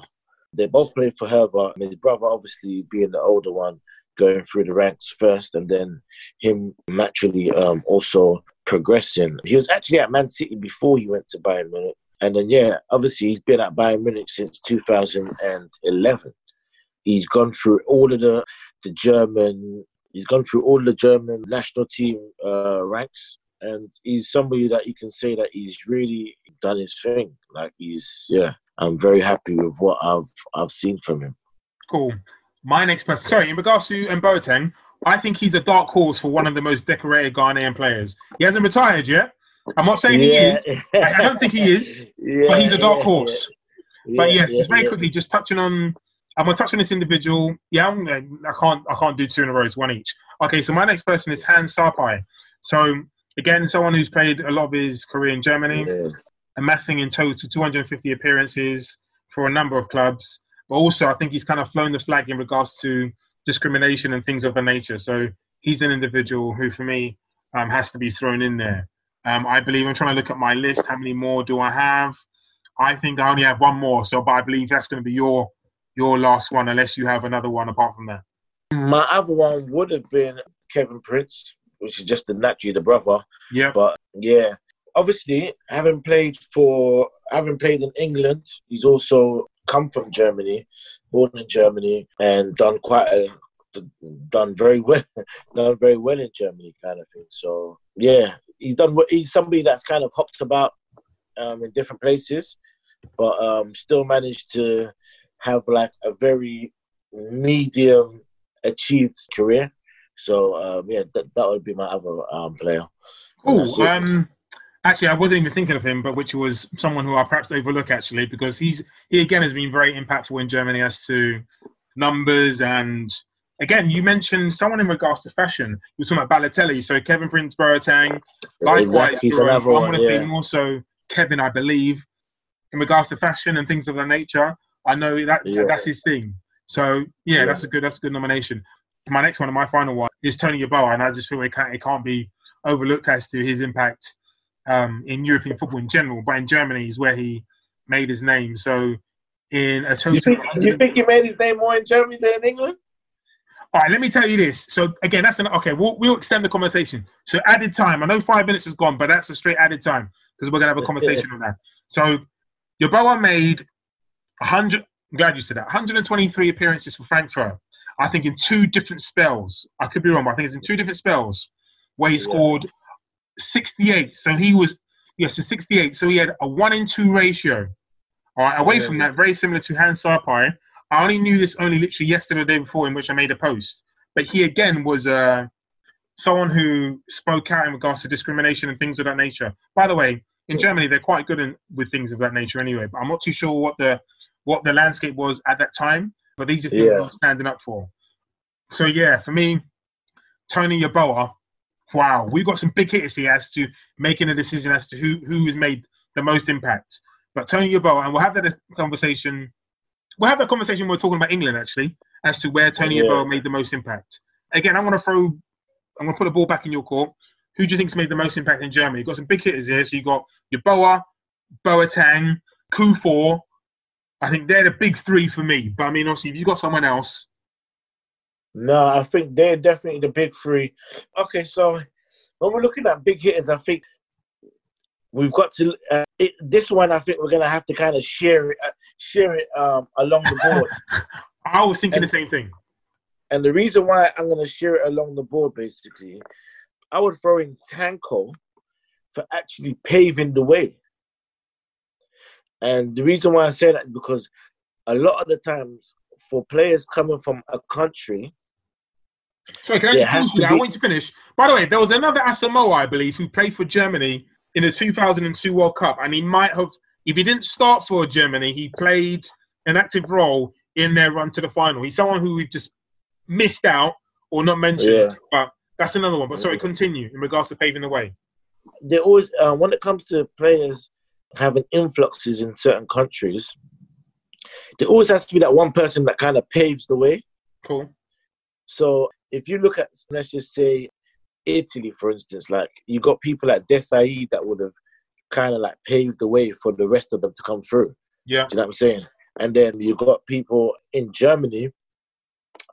They both played for Hertha, and his brother, obviously being the older one, going through the ranks first, and then him naturally um, also progressing. He was actually at Man City before he went to Bayern Munich. And then, yeah, obviously he's been at Bayern Munich since 2011. He's gone through all of the, the German, he's gone through all the German national team uh, ranks. And he's somebody that you can say that he's really done his thing. Like he's, yeah, I'm very happy with what I've I've seen from him. Cool. My next person. Sorry, in regards to Mboateng, I think he's a dark horse for one of the most decorated Ghanaian players. He hasn't retired yet. I'm not saying he is, I- don't think he is, but he's a dark horse. but yes, just very quickly, just touching on. I'm gonna touch on this individual. Yeah, I'm, I can't. I can't do two in a row. It's one each. Okay, so my next person is Hans Sarpei. So again, someone who's played a lot of his career in Germany, Yeah. amassing in total 250 appearances for a number of clubs. But also, I think he's kind of flown the flag in regards to discrimination and things of the nature. So he's an individual who, for me, um, has to be thrown in there. Um, I believe I'm trying to look at my list. How many more do I have? I think I only have one more. So, but I believe that's going to be your your last one, unless you have another one apart from that. My other one would have been Kevin Prince, which is just the naturally the brother. Yeah, But yeah, obviously, having played for having played in England, he's also come from Germany, born in Germany, and done quite a done very well, done very well in Germany, kind of thing. So yeah, he's done. He's somebody that's kind of hopped about um, in different places, but um, still managed to have like a very medium achieved career. So um, yeah, that, that would be my other um, player. And that's Cool. it. Um, actually, I wasn't even thinking of him, but which was someone who I perhaps overlook actually, because he's he again has been very impactful in Germany as to numbers and again you mentioned someone in regards to fashion. You were talking about Balotelli, so Kevin Prince Boateng, likewise. Exactly, he's Jerome. I one, yeah. more so Kevin, I believe, in regards to fashion and things of that nature. I know that Yeah. that's his thing. So yeah, Yeah. that's a good that's a good nomination. My next one and my final one is Tony Yeboah, and I just feel it can't it can't be overlooked as to his impact um, in European football in general, but in Germany is where he made his name. So in a total, You think, you think he made his name more in Germany than in England? all right, let me tell you this. So again, that's an okay. We'll, we'll extend the conversation. So added time. I know five minutes is gone, but that's a straight added time because we're gonna have a conversation on that. So Yeboah made 100. I'm glad you said that. 123 appearances for Frankfurt. I think in two different spells. I could be wrong, but I think it's in two different spells where he Yeah. scored 68. So he was yes, so 68. So he had a one in two ratio. All right. Away from Yeah. that, very similar to Hans Sarpei. I only knew this only literally yesterday, or the day before, in which I made a post. But he again was uh, someone who spoke out in regards to discrimination and things of that nature. By the way, in Yeah. Germany, they're quite good in, with things of that nature anyway. But I'm not too sure what the what the landscape was at that time. But these are things Yeah. I'm standing up for. So yeah, for me, Tony Yeboah. Wow, we've got some big hitters here as to making a decision as to who who has made the most impact. But Tony Yeboah, and we'll have that conversation. We'll have that conversation when we're talking about England actually, as to where Tony Yeah. Made the most impact. Again, I'm going to throw, I'm going to put the ball back in your court. Who do you think's made the most impact in Germany? You've got some big hitters here. So you've got Yeboah, Boateng, Kuffour. I think they're the big three for me. But I mean, obviously, if you've got someone else, No, I think they're definitely the big three. Okay, so when we're looking at big hitters, I think we've got to. Uh, it, this one, I think we're gonna have to kind of share it, uh, share it um, along the board. I was thinking And- the same thing. and the reason why I'm gonna share it along the board, basically, I would throw in Tanko for actually paving the way. And the reason why I say that is because a lot of the times for players coming from a country, Sorry, can I just has finish to you? I be- want you to finish. By the way, there was another Asamoah, I believe, who played for Germany in the 2002 World Cup, and he might have, if he didn't start for Germany, he played an active role in their run to the final. He's someone who we've just missed out or not mentioned, Yeah. but that's another one. But sorry, continue in regards to paving the way. they always uh, when it comes to players having influxes in certain countries, there always has to be that one person that kind of paves the way. Cool. So if you look at let's just say Italy, for instance, like you got people like Desailly that would have kind of like paved the way for the rest of them to come through. Yeah. Do you know what I'm saying? And then you got people in Germany.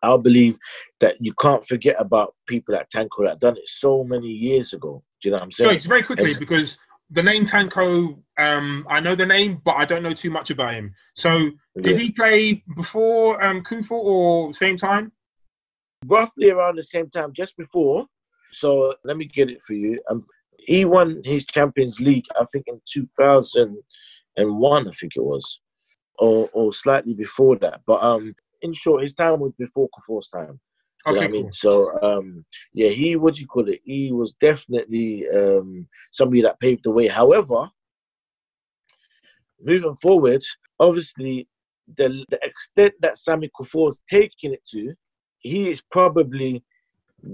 I believe that you can't forget about people like Tanko that done it so many years ago. Do you know what I'm saying? Sorry, very quickly, And- because the name Tanko, um, I know the name, but I don't know too much about him. So did he play before um, Kuffour or same time? roughly around the same time, just before. So let me get it for you. Um, he won his Champions League, I think, in 2001, I think it was, or or slightly before that. But um, in short, his time was before Kuffour's time. Do you know Okay, I mean? cool. So um, yeah, he what do you call it? He was definitely um somebody that paved the way. However, moving forward, obviously the the extent that Sammy Kuffour's taking it to, he is probably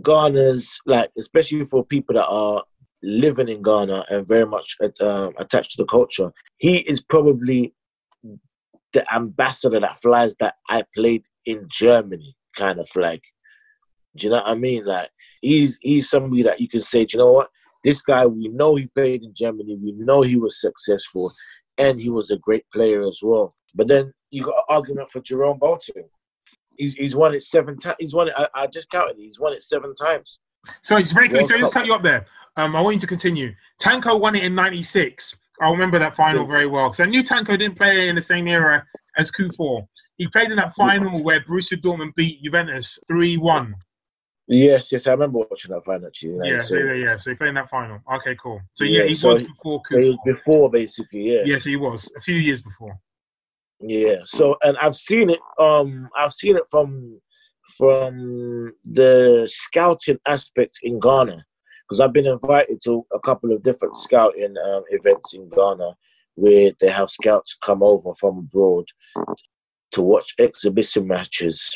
Ghana's like, especially for people that are living in Ghana and very much um, attached to the culture. He is probably the ambassador that flies that I played in Germany kind of flag. Do you know what I mean? Like he's he's somebody that you can say, Do you know what? This guy, we know he played in Germany. We know he was successful, and he was a great player as well. But then you got an argument for Jerome Boateng. He's, he's won it seven times. He's won it. I, I just counted. He's won it seven times. So it's very quick. World So just cut you up there. Um, I want you to continue. Tanko won it in '96. I remember that final very well because I knew Tanko didn't play in the same era as Kuffour. He played in that final where Borussia Dortmund beat Juventus three-one. Yes, yes, I remember watching that final actually. like Yeah, so, yeah, yeah. So he played in that final. Okay, cool. So yeah, Yeah, he so was he- before So it was before, basically, yeah. Yes, he was a few years before. Yeah. So and I've seen it. Um, I've seen it from from the scouting aspects in Ghana because I've been invited to a couple of different scouting um, events in Ghana where they have scouts come over from abroad to watch exhibition matches,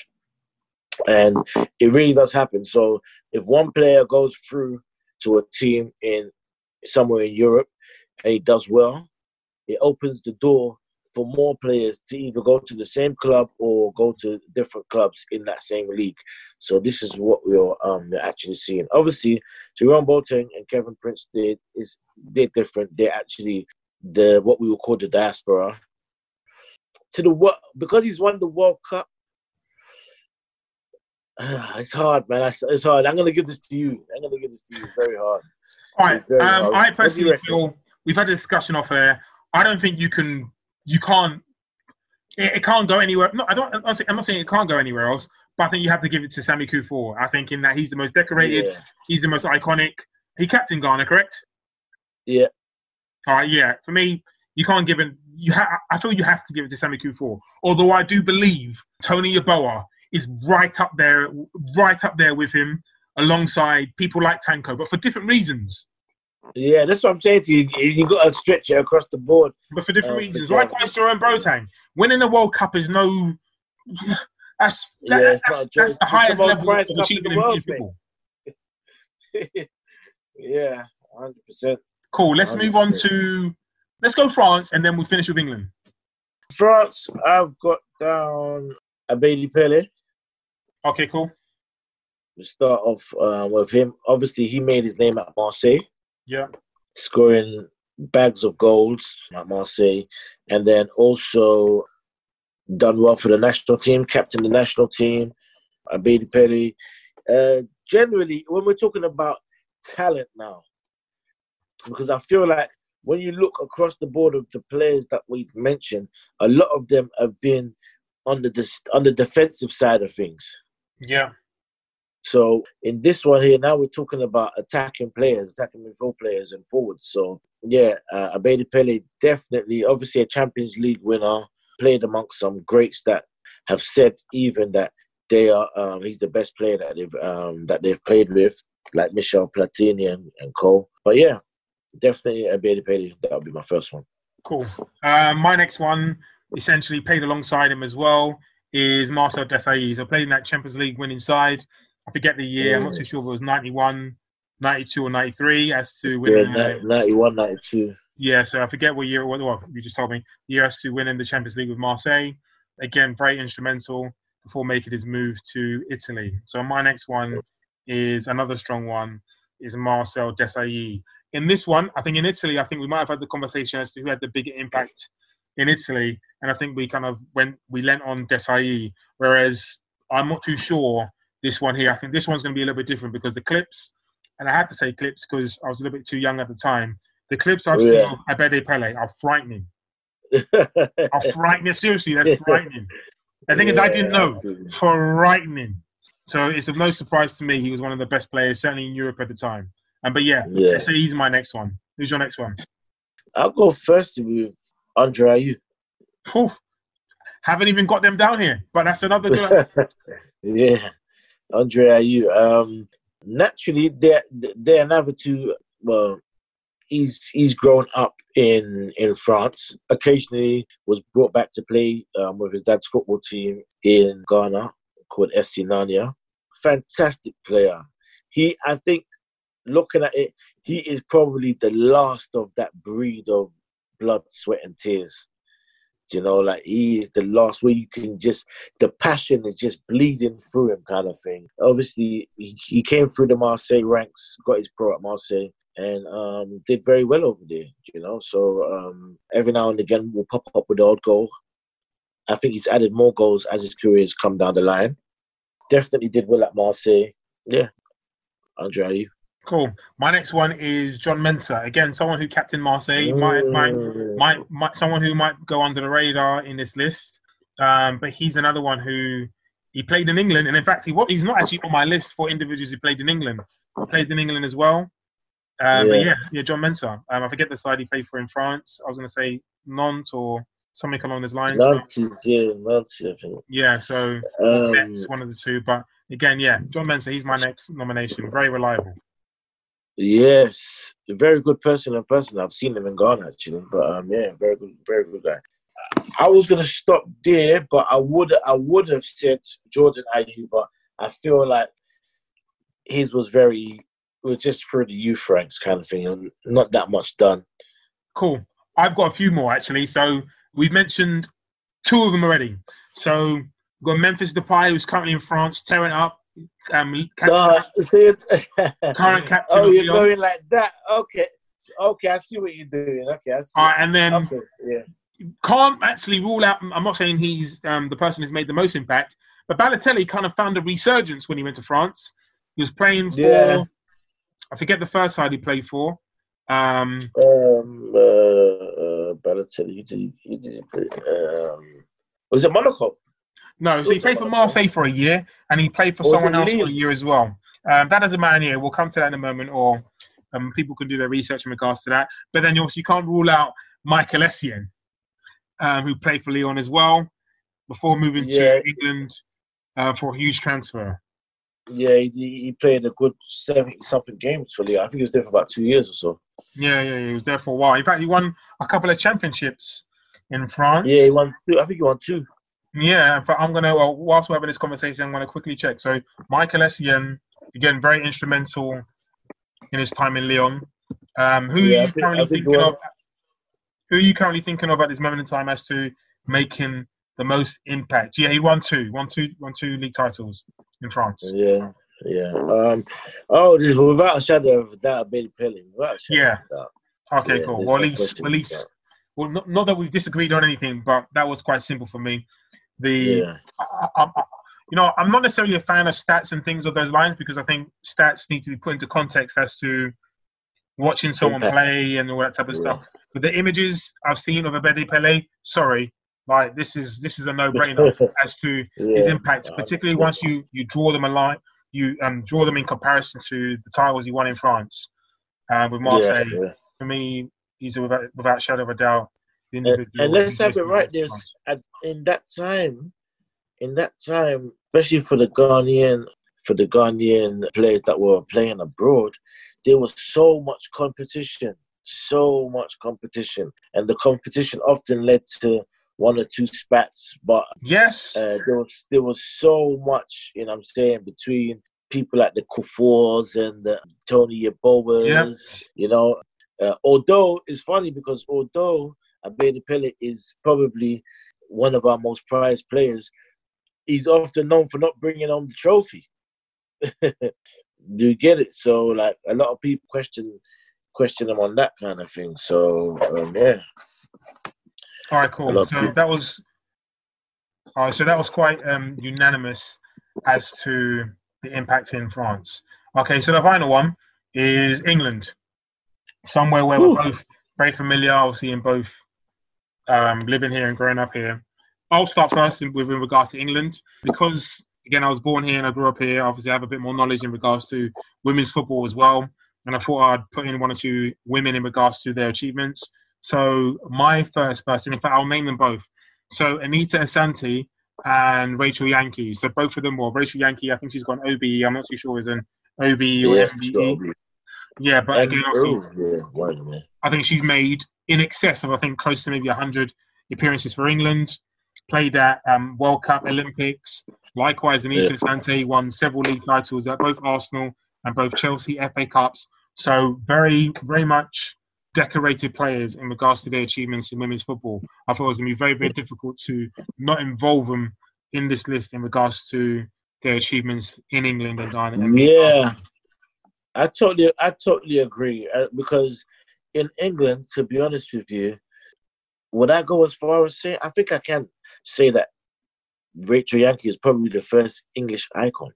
and it really does happen. So if one player goes through to a team in somewhere in Europe and he does well, it opens the door for more players to either go to the same club or go to different clubs in that same league. So this is what we're um actually seeing. Obviously, Jerome Boateng and Kevin Prince did is they're different. They're actually the what we would call the diaspora. To the world because he's won the World Cup. it's hard, man. It's hard. I'm gonna give this to you. I'm gonna give this to you. Very hard. All right. Um, hard. I What do you personally feel we've had a discussion off air. I don't think you can, you can't, it, it can't go anywhere. No, I don't. I'm not, saying, I'm not saying it can't go anywhere else, but I think you have to give it to Sammy Kuffour. I think in that he's the most decorated, Yeah. he's the most iconic. He captained Ghana, correct? Yeah. All right. Yeah. For me, you can't give it. You ha- I feel you have to give it to Sammy Kuffour. Although I do believe Tony Yeboah is right up there, right up there with him, alongside people like Tanko, but for different reasons. Yeah, that's what I'm saying to you. You got to stretch it across the board. but for different Uh, reasons. for. Likewise, Jerome Boateng. Winning the World Cup is no. That's that, Yeah, that's, not a joke. that's the highest the level of prized cup in achievement in world, football. yeah, hundred percent. Cool. Let's move on to let's go France, and then we'll finish with England. France, I've got down Abedi Pele. Okay, cool. We start off uh, with him. Obviously, he made his name at Marseille, Yeah. scoring bags of goals at Marseille, and then also done well for the national team, captain the national team. Abedi Pele. Uh, generally, when we're talking about talent now, because I feel like when you look across the board of the players that we've mentioned, a lot of them have been on the dis- on the defensive side of things. Yeah. So in this one here, now we're talking about attacking players, attacking midfield players and forwards. So yeah, uh, Abedi Pele definitely, obviously a Champions League winner, played amongst some greats that have said even that they are um, he's the best player that they've um, that they've played with, like Michel Platini and, and Cole. But yeah, definitely Abedi Pele. That would be my first one. Cool. Uh, my next one, essentially played alongside him as well, is Marcel Desailly. So played in that Champions League winning side. I forget the year. I'm not too mm. sure if it was 91, 92, or 93 as to Yeah, winning. ni- 91, 92. Yeah, so I forget what year it was. Well, you just told me. The year as to winning the Champions League with Marseille. Again, very instrumental before making his move to Italy. So my next one is another strong one, is Marcel Desailly. In this one, I think in Italy, I think we might have had the conversation as to who had the bigger impact in Italy. And I think we kind of went, we lent on Desailly. Whereas I'm not too sure this one here. I think this one's going to be a little bit different because the clips, and I had to say clips because I was a little bit too young at the time. The clips I've seen Yeah. of Abedi Pele are frightening. Are frightening. Seriously, they're frightening. The thing is, I didn't know. Frightening. So it's of no surprise to me he was one of the best players, certainly in Europe at the time. And but yeah, Yeah. so he's my next one. Who's your next one? I'll go first with Andre Ayew. Whew. Haven't even got them down here, but that's another good. yeah, Andre Ayew. Um, naturally, they're they're another two. Well, he's he's grown up in in France. Occasionally, was brought back to play um, with his dad's football team in Ghana called FC Nania. Fantastic player. He, I think, looking at it, he is probably the last of that breed of blood, sweat, and tears. You know, like he is the last where you can just the passion is just bleeding through him, kind of thing. Obviously, he, he came through the Marseille ranks, got his pro at Marseille, and um, did very well over there. You know, so um, every now and again will pop up with the odd goal. I think he's added more goals as his career has come down the line. Definitely did well at Marseille. Yeah, Andre Ayew. Cool. My next one is John Mensah. Again, someone who captained Marseille. Might, might, Mm. might, might, someone who might go under the radar in this list. Um, but he's another one who he played in England, and in fact, he what he's not actually on my list for individuals who played in England. He played in England as well. Um, But Yeah. yeah, yeah, John Mensah. Um, I forget the side he played for in France. I was going to say Nantes or something along those lines. Nantes, yeah, Nantes, I think. yeah, so Um, Metz, one of the two. But again, yeah, John Mensah. He's my next nomination. Very reliable. Yes, a very good person in person. I've seen him in Ghana actually, but um, yeah, very good, very good guy. I was gonna stop there, but I would, I would have said Jordan Ayew, but I feel like his was very, was just for the youth ranks kind of thing, and not that much done. Cool. I've got a few more actually. So we've mentioned two of them already. So we've got Memphis Depay, who's currently in France, tearing up. Um, see it? Current captain oh, you're going like that? Okay, okay, I see what you're doing. Okay, I see. All right, and then okay, yeah. can't actually rule out. I'm not saying he's um, the person who's made the most impact, but Balotelli kind of found a resurgence when he went to France. He was playing for, Yeah. I forget the first side he played for. Um, Um, uh, uh, Balotelli, he did, he did play. Um, was it Monaco? No, so he played for Marseille for a year, and he played for Or someone else for a year as well. Um, that doesn't matter here. We'll come to that in a moment, or um, people can do their research in regards to that. But then also, you can't rule out Michael Essien, um, who played for Lyon as well before moving Yeah. to England uh, for a huge transfer. Yeah, he, he played a good seventy something games for Lyon. I think he was there for about two years or so. Yeah, yeah, yeah, he was there for a while. In fact, he won a couple of championships in France. Yeah, he won two. I think he won two. Yeah, but I'm gonna. Well, whilst we're having this conversation, I'm gonna quickly check. So Michael Essien, again, very instrumental in his time in Lyon. Um, who Yeah, are you think- currently thinking one- of? Who are you currently thinking of at this moment in time as to making the most impact? Yeah, he won two, won two, won two league titles in France. Yeah, yeah. Um, oh, this, without a shadow of a doubt, Abedi Pele. Without Yeah. of. Okay, Yeah, cool. Well, at least, at least, well, not, not that we've disagreed on anything, but that was quite simple for me. The Yeah, I, I, I- you know, I'm not necessarily a fan of stats and things of those lines because I think stats need to be put into context as to watching someone play and all that type of Yeah. stuff. But the images I've seen of Abedi Pele, sorry, like this is this is a no-brainer as to his impact, particularly once you you draw them a line, you um, draw them in comparison to the titles he won in France uh, with Marseille. For me, he's a, without, without shadow of a doubt. And, and let's have it right. There's at, in that time, in that time, especially for the Ghanaian, for the Ghanaian players that were playing abroad, there was so much competition, so much competition, and the competition often led to one or two spats. But Yes. uh, there was there was so much, you know, what I'm saying between people like the Kuffours and the Tony Yeboahs, you know. Uh, although it's funny because although Abedi Pele is probably one of our most prized players, he's often known for not bringing home the trophy. Do you get it? So like a lot of people question question him on that kind of thing. So um, yeah, All right, cool. So it. that was, all right, so that was quite um, unanimous as to the impact in France. Okay, so the final one is England, somewhere where Whew. we're both very familiar, obviously in both um, living here and growing up here. I'll start first in, with in regards to England because again I was born here and I grew up here. Obviously, I have a bit more knowledge in regards to women's football as well, and I thought I'd put in one or two women in regards to their achievements. So my first person, in fact, I'll name them both. So Anita Asante and Rachel Yankey. So both of them, were Rachel Yankey, I think she's got an OBE. I'm not too sure is an OBE or yeah, MBE. Yeah, but and, again, oh, yeah. I think she's made in excess of I think close to maybe 100 appearances for England. Played at um, World Cup, Olympics. Likewise, Anita Yeah. Sante won several league titles at both Arsenal and both Chelsea FA Cups. So very, very much decorated players in regards to their achievements in women's football. I thought it was going to be very, very difficult to not involve them in this list in regards to their achievements in England and Ghana. Yeah, I totally, I totally agree. Uh, because in England, to be honest with you, would I go as far as say? I think I can say that Rachel Yankey is probably the first English icon,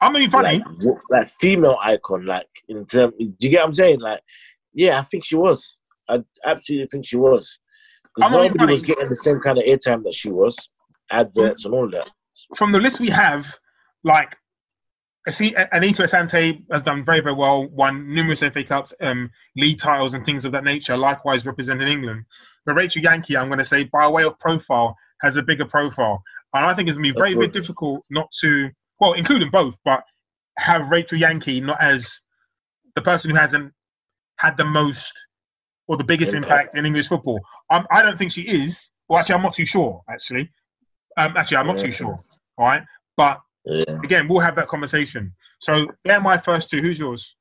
I mean, funny. like, like female icon. Like in terms. do you get what I'm saying? Like, yeah, I think she was. I absolutely think she was. Because nobody was getting the same kind of airtime that she was, adverts mm. and all that. from the list we have, like, Anita Asante has done very, very well, won numerous FA Cups, um, league titles, and things of that nature, likewise representing England. But Rachel Yankey, I'm going to say, by way of profile, has a bigger profile. And I think it's going to be very, very difficult not to, well, including both, but have Rachel Yankey not as the person who hasn't had the most or the biggest Impact. impact in English football. Um, I don't think she is. Well, actually, I'm not too sure, actually. Um, actually, I'm not too sure. All right. But Yeah. again, we'll have that conversation. So they're my first two. Who's yours?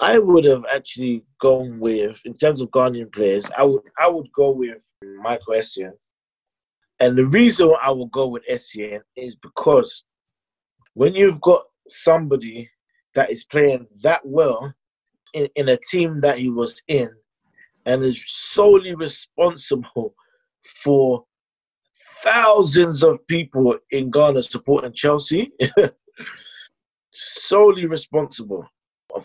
I would have actually gone with, in terms of Ghanaian players, I would I would go with Michael Essien. And the reason I would go with Essien is because when you've got somebody that is playing that well in, in a team that he was in and is solely responsible for thousands of people in Ghana supporting Chelsea, solely responsible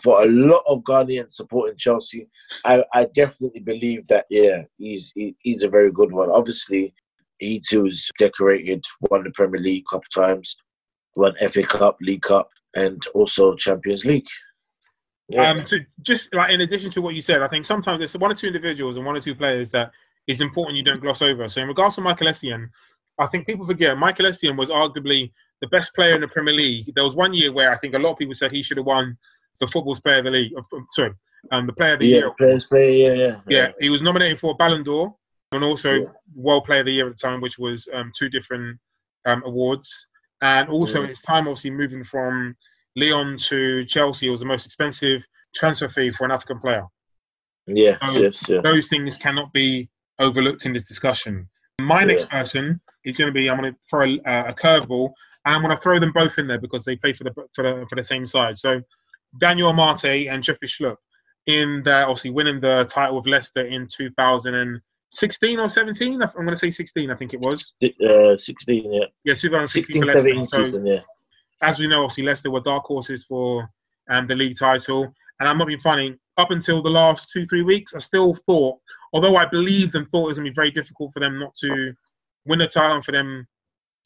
for a lot of Ghanaians supporting Chelsea, I, I definitely believe that yeah, he's he, he's a very good one. Obviously, he too is decorated, won the Premier League a couple times, won FA Cup, League Cup, and also Champions League. Yeah. Um, so just like in addition to what you said, I think sometimes it's one or two individuals and one or two players that is important you don't gloss over. So in regards to Michael Essien, I think people forget Michael Essien was arguably the best player in the Premier League. There was one year where I think a lot of people said he should have won the Football's Player of the League. Sorry, um, the Player of the yeah, Year. players play, yeah, yeah, Yeah, he was nominated for a Ballon d'Or. and also Yeah. World Player of the Year at the time, which was um, two different um, awards. And also, at its time, obviously moving from Lyon to Chelsea, was the most expensive transfer fee for an African player. Yes, Oh, yes, yes. Those things cannot be overlooked in this discussion. My next person is going to be I'm going to throw a, a curveball, and I'm going to throw them both in there because they play for the for the for the same side. So Daniel Amartey and Jeffrey Schlupp in the obviously winning the title with Leicester in 2016 or 17. I'm going to say 16. I think it was. Uh, 16, yeah. Yeah, 2016 16, for Leicester. 17 So season, yeah. as we know, obviously Leicester were dark horses for um, the league title. And I'm not being funny. Up until the last two, three weeks, I still thought, although I believed and thought it was going to be very difficult for them not to win the title and for them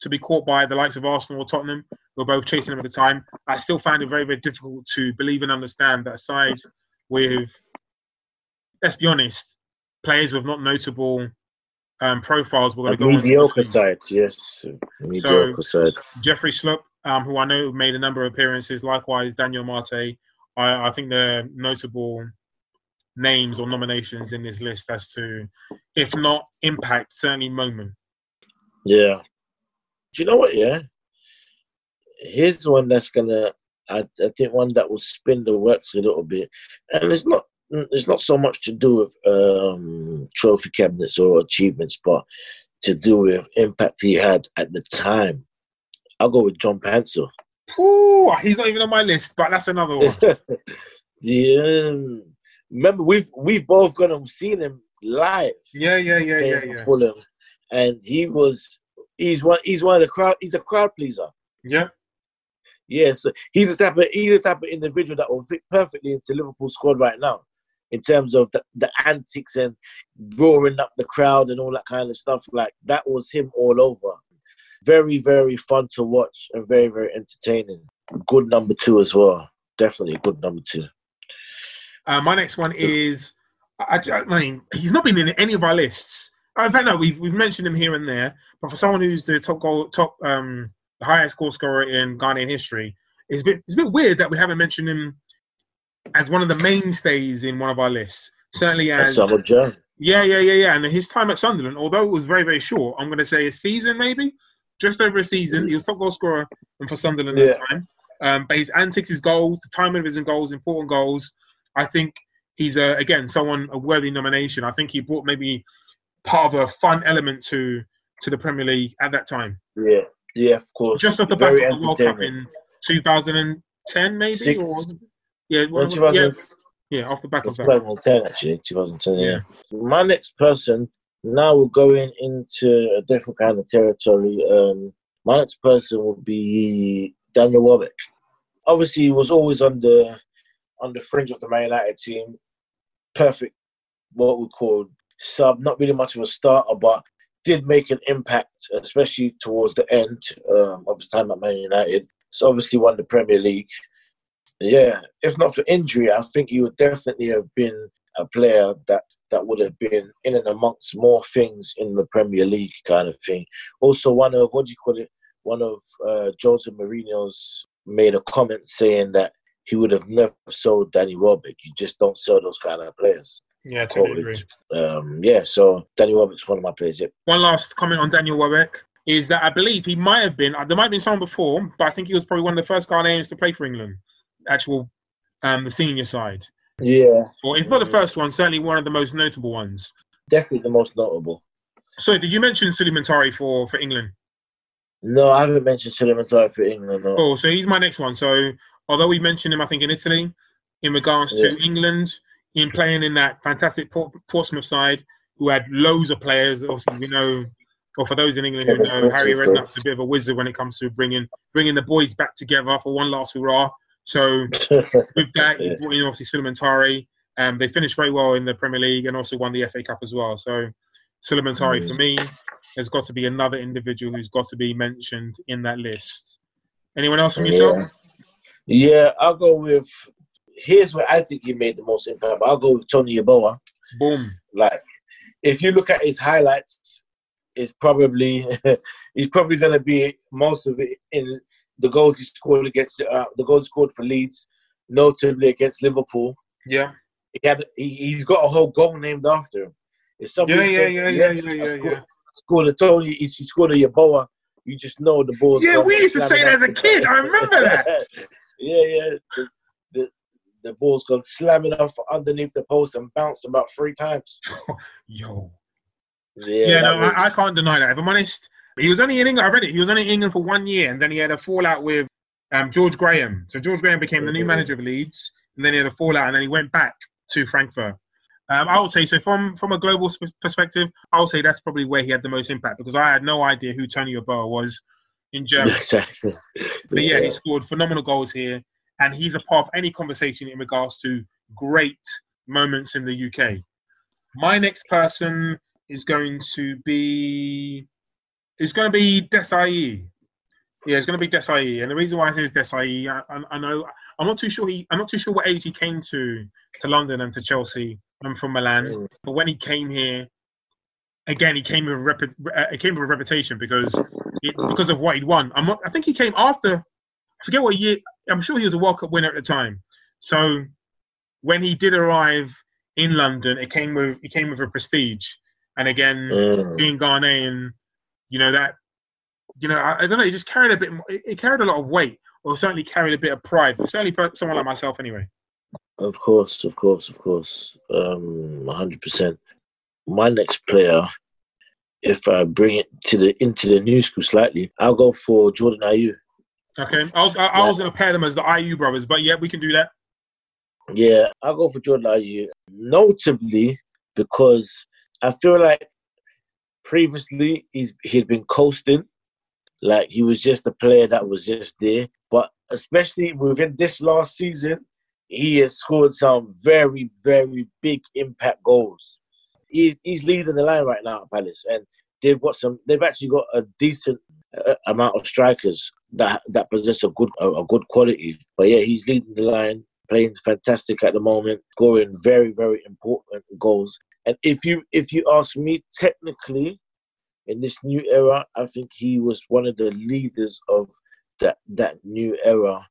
to be caught by the likes of Arsenal or Tottenham, who were both chasing them at the time, I still find it very, very difficult to believe and understand that aside with, let's be honest, players with not notable um, profiles were going to go on. to the mediocre team. side, yes. Mediocre side. Jeffrey Schlupp, um, who I know made a number of appearances, likewise Daniel Amartey. I, I think they're notable names or nominations in this list as to, if not impact, certainly moment. Yeah. Do you know what? Yeah. Here's one that's gonna. I, I think one that will spin the works a little bit, and it's not. It's not so much to do with um, trophy cabinets or achievements, but to do with impact he had at the time. I'll go with John Pantsil. Ooh, he's not even on my list, but that's another one. yeah. Remember, we've we've both gone and seen him live. Yeah, yeah, yeah, yeah, yeah. Fulham, and he was he's one he's one of the crowd he's a crowd pleaser. Yeah, Yes, he's the type of he's the type of individual that will fit perfectly into Liverpool squad right now, in terms of the, the antics and roaring up the crowd and all that kind of stuff. Like that was him all over. Very very fun to watch and very very entertaining. Good number two as well. Definitely a good number two. Uh, my next one is, I, I mean, he's not been in any of our lists. In fact, no, we've, we've mentioned him here and there. But for someone who's the top goal, top, um, the highest goal scorer in Ghanaian history, it's a bit, it's a bit weird that we haven't mentioned him as one of the mainstays in one of our lists. Certainly as, yeah, yeah, yeah, yeah. And his time at Sunderland, although it was very, very short, I'm going to say a season maybe, just over a season. He was top goal scorer for Sunderland at the time. Um, but his antics, his goals, the timing of his goals, important goals. I think he's uh, again someone a worthy nomination. I think he brought maybe part of a fun element to to the Premier League at that time. Yeah, yeah, of course. Just off the back Very of the World Cup in 2010, maybe, Six. or yeah, well, 2000 yeah, yeah, off the back of that. 2010 actually, 2010. Yeah. My next person. Now we're going into a different kind of territory. Um, my next person will be Daniel Welbeck. Obviously, he was always on the on the fringe of the Man United team. Perfect, what we call sub. Not really much of a starter, but did make an impact, especially towards the end um, of his time at Man United. So obviously won the Premier League. Yeah, if not for injury, I think he would definitely have been a player that that would have been in and amongst more things in the Premier League kind of thing. Also, one of what do you call it? One of uh, Jose Mourinho's made a comment saying that he would have never sold Danny Welbeck. You just don't sell those kind of players. Yeah, totally agree. Um, yeah, so Danny Welbeck's one of my players. Yep. One last comment on Daniel Welbeck is that I believe he might have been, uh, there might have been someone before, but I think he was probably one of the first Ghanaians to play for England, actual, um, the senior side. Yeah, Or if not the first one, certainly one of the most notable ones. definitely the most notable. So, did you mention Sulley Muntari for, for England? No, I haven't mentioned Sulley Muntari for England. No. Oh, so he's my next one. So, although we mentioned him, I think in Italy, in regards to England, in playing in that fantastic Port- Portsmouth side, who had loads of players. Obviously, we know, or for those in England who know, Harry. Redknapp's a bit of a wizard when it comes to bringing bringing the boys back together for one last hurrah. So with that, he brought in obviously Sulley Muntari. Um, they finished very well in the Premier League and also won the FA Cup as well. So Sulley Muntari, Mm. for me, has got to be another individual who's got to be mentioned in that list. Anyone else from yourself? Yeah. yeah, I'll go with. Here's where I think he made the most impact. But I'll go with Tony Yeboah. Boom. Like, if you look at his highlights, it's probably he's probably going to be most of it in the goals he scored against uh, the goals scored for Leeds, notably against Liverpool. Yeah. He had he, he's got a whole goal named after him. If somebody Yeah, yeah, yeah, yeah, yeah, yeah, scored, yeah. scored a Tony, he he scored a Yeboah, you just know the ball's Yeah, we used to say that as a kid. I remember that. yeah, yeah. The, ball's gone slamming off underneath the post and bounced about three times. Yo. Yeah, Yeah, no, was- I, I can't deny that. If I'm honest, he was only in England. I read it. He was only in England for one year, and then he had a fallout with um, George Graham. So George Graham became the new manager of Leeds, and then he had a fallout, and then he went back to Frankfurt. Um, I would say so. From from a global sp- perspective, I would say that's probably where he had the most impact because I had no idea who Tony Yeboah was in Germany. Exactly. But yeah, he scored phenomenal goals here, and he's a part of any conversation in regards to great moments in the UK. My next person is going to be is going to be Desailly. Yeah, it's going to be Desailly, and the reason why I say Desailly, I, I, I know I'm not too sure he I'm not too sure what age he came to to London and to Chelsea. I'm from Milan, Mm. but when he came here, again he came with a rep, uh, he came with a reputation because it, because of what he'd won. I'm not, I think he came after. Forget what year. I'm sure he was a World Cup winner at the time. So when he did arrive in London, it came with it came with a prestige. And again, Mm. being Ghanaian, you know that, you know, I, I don't know. He just carried a bit. more- It, it carried a lot of weight, or certainly carried a bit of pride. Certainly for someone like myself, anyway. Of course, of course, of course. Um, hundred percent. My next player, if I bring it to the into the new school slightly, I'll go for Jordan Ayew. Okay, I was I, I was going to pair them as the Ayew brothers, but yeah, we can do that. Yeah, I'll go for Jordan Ayew. Notably because I feel like previously he's he'd been coasting, like he was just a player that was just there. But especially within this last season, he has scored some very, very big impact goals. He, he's leading the line right now at Palace, and they've got some. They've actually got a decent uh, amount of strikers that that possess a good a, a good quality. But yeah, he's leading the line, playing fantastic at the moment, scoring very, very important goals. And if you if you ask me, technically, in this new era, I think he was one of the leaders of that that new era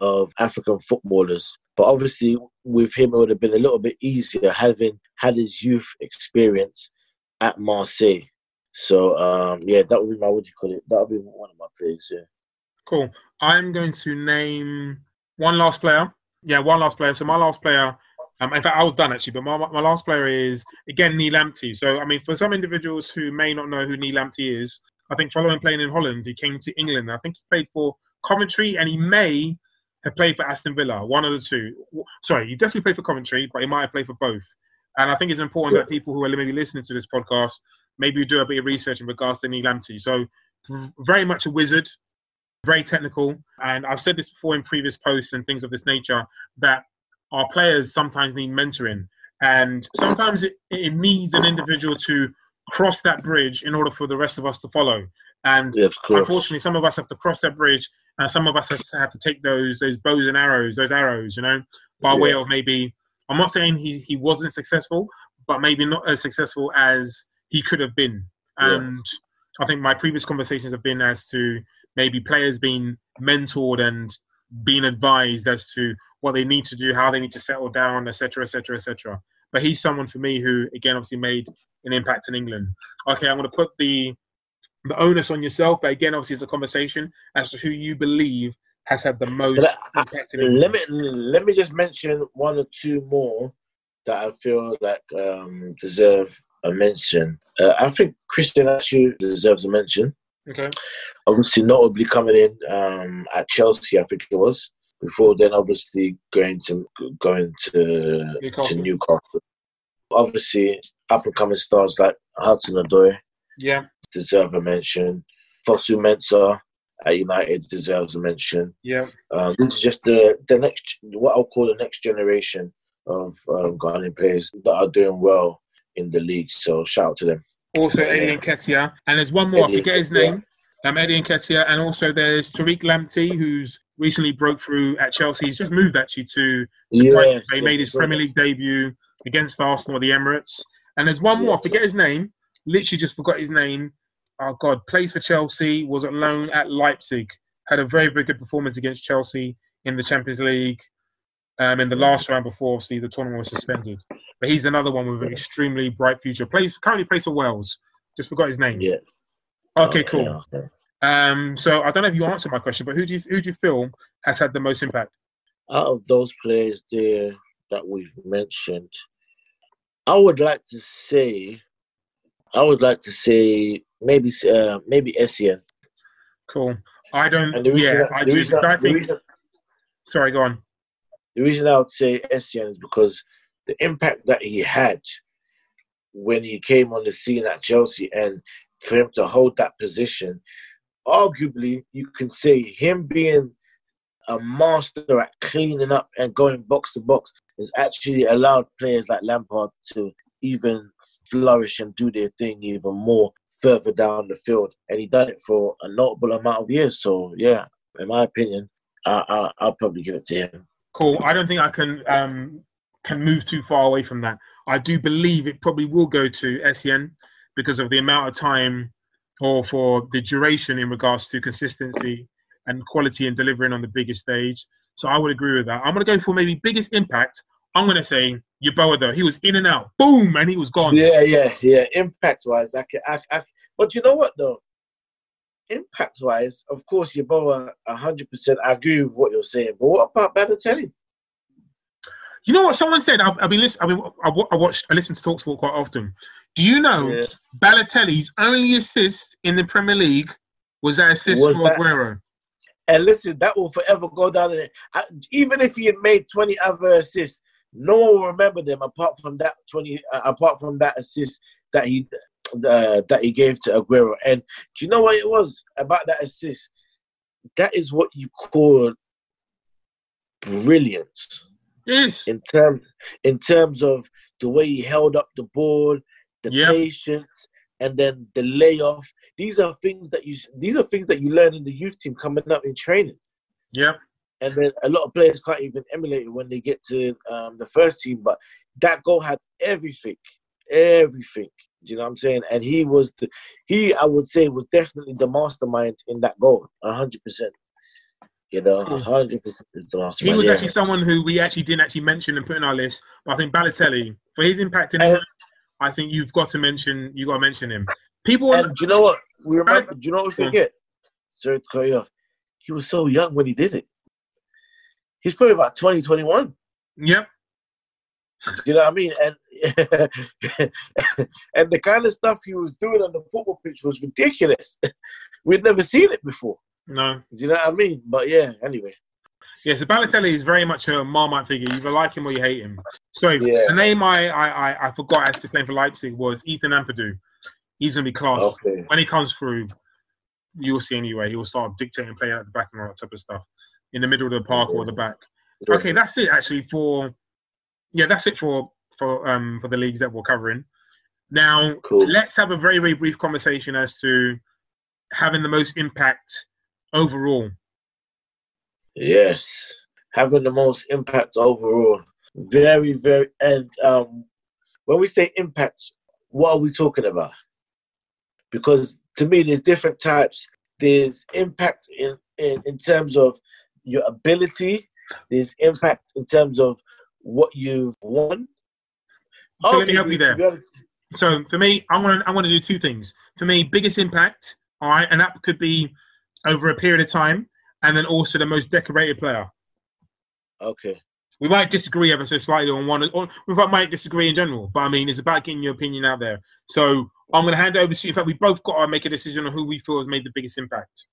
of African footballers. But obviously, with him, it would have been a little bit easier having had his youth experience at Marseille. So um, yeah, that would be my what do you call it? That would be one of my players. Yeah. Cool. I'm going to name one last player. Yeah, one last player. So my last player, um, in fact, I was done actually, but my, my last player is again Nii Lamptey. So I mean, for some individuals who may not know who Nii Lamptey is, I think following playing in Holland, he came to England. I think he played for Coventry, and he may have played for Aston Villa. One of the two. Sorry, he definitely played for Coventry, but he might have played for both. And I think it's important that people who are maybe listening to this podcast maybe you do a bit of research in regards to Nii Lamptey. So very much a wizard, very technical. And I've said this before in previous posts and things of this nature that our players sometimes need mentoring. And sometimes it, it needs an individual to cross that bridge in order for the rest of us to follow. And Yeah, unfortunately, some of us have to cross that bridge, and some of us have to, have to take those those bows and arrows, those arrows, you know, by way of maybe. I'm not saying he he wasn't successful, but maybe not as successful as he could have been. And I think my previous conversations have been as to maybe players being mentored and being advised as to what they need to do, how they need to settle down, etc., etc., etc. But he's someone for me who, again, obviously made an impact in England. Okay, I'm going to put the the onus on yourself, but again, obviously, it's a conversation as to who you believe has had the most But I- impact in England. Let me let me just mention one or two more that I feel like um, deserve a mention. Uh, I think Christian Atsu deserves a mention. Okay. Obviously, notably coming in um, at Chelsea, I think it was. Before then, obviously going to going to Newcastle. to Newcastle. Obviously, up and coming stars like Hudson Odoi Yeah. deserve a mention. Fosu Mensah at United deserves a mention. Yeah. Um, this is just the the next what I'll call the next generation of um, Ghanaian players that are doing well in the league. So shout out to them. Also, Yeah. Eddie Nketiah. And there's one more, I forget his name. Um, Eddie Nketiah. And also there's Tariq Lamptey, who's recently broke through at Chelsea. He's just moved actually to Yes, He made his Premier League debut against Arsenal at the Emirates. And there's one more, I forget his name. Literally just forgot his name. Oh God, plays for Chelsea, was at loan at Leipzig. Had a very, very good performance against Chelsea in the Champions League. Um, in the last round before obviously the tournament was suspended. but he's another one with an extremely bright future. Plays currently plays for Wales. Just forgot his name. Yeah. Okay, cool. okay. Um, so I don't know if you answered my question, but who do you who do you feel has had the most impact? Out of those players there that we've mentioned, I would like to say, I would like to say maybe uh, maybe Essien. Cool. I don't. Yeah, I do. I think. Sorry, go on. The reason I would say Essien is because the impact that he had when he came on the scene at Chelsea and for him to hold that position, arguably you can say him being a master at cleaning up and going box to box has actually allowed players like Lampard to even flourish and do their thing even more further down the field. And he done it for a notable amount of years. So yeah, in my opinion, I, I, I'll probably give it to him. Cool. I don't think I can um, can move too far away from that. I do believe it probably will go to Essien because of the amount of time or for the duration in regards to consistency and quality and delivering on the biggest stage. So I would agree with that. I'm going to go for maybe biggest impact. I'm going to say Yeboah though. He was in and out, boom, and he was gone. Yeah, yeah, yeah. Impact wise, I can, I, I, but you know what though? Impact wise, of course, you Yeboah, hundred percent. I agree with what you're saying. But what about Balotelli? You know what someone said? I've, I've been listening. I, mean, I, wa- I watched. I listen to Talksport quite often. Do you know Yeah. Balotelli's only assist in the Premier League was that assist Was for that- Aguero? And listen, that will forever go down. In it. Even if he had made twenty other assists, no one will remember them apart from that twenty. Uh, apart from that assist that he uh, that he gave to Aguero. And do you know what it was about that assist? That is what you call brilliance. Yes. in terms in terms of the way he held up the ball, the Yep. patience, and then the layoff. These are things that you these are things that you learn in the youth team coming up in training. Yeah. And then a lot of players can't even emulate it when they get to um, the first team. But that goal had everything, everything. Do you know what I'm saying? And he was the he I would say was definitely the mastermind in that goal, hundred percent. You know, hundred percent is the He was yeah. actually someone who we actually didn't actually mention and put in our list. But I think Balotelli, for his impact in, And- I think you've got to mention. You got to mention him. People, And do you know what? We remember. Do you know what we forget? Sorry to cut you off. He was so young when he did it. He's probably about 20, 21. yep, You know what I mean? And and the kind of stuff he was doing on the football pitch was ridiculous. We'd never seen it before. no, Do you know what I mean? But yeah, anyway. yeah. So Balotelli is very much a Marmite figure. You either like him or you hate him. Sorry, Yeah. the name I, I I I forgot as to playing for Leipzig was Ethan Ampadu. He's gonna be class. Okay. when he comes through, you'll see anyway. He will start dictating play at the back and all that type of stuff in the middle of the park or the back. Okay, that's it actually for yeah, that's it for for um for the leagues that we're covering. Now Cool. let's have a very very brief conversation as to having the most impact overall. Yes, having the most impact overall. Very, very. And um, when we say impact, what are we talking about? Because to me, there's different types. There's impact in, in, in terms of your ability. There's impact in terms of what you've won. So let me help you there. So for me, I'm gonna I'm gonna do two things. For me, biggest impact, all right, and that could be over a period of time, and then also the most decorated player. Okay. We might disagree ever so slightly on one, or we might disagree in general. But I mean, it's about getting your opinion out there. So I'm going to hand over to you. In fact, we both got to make a decision on who we feel has made the biggest impact.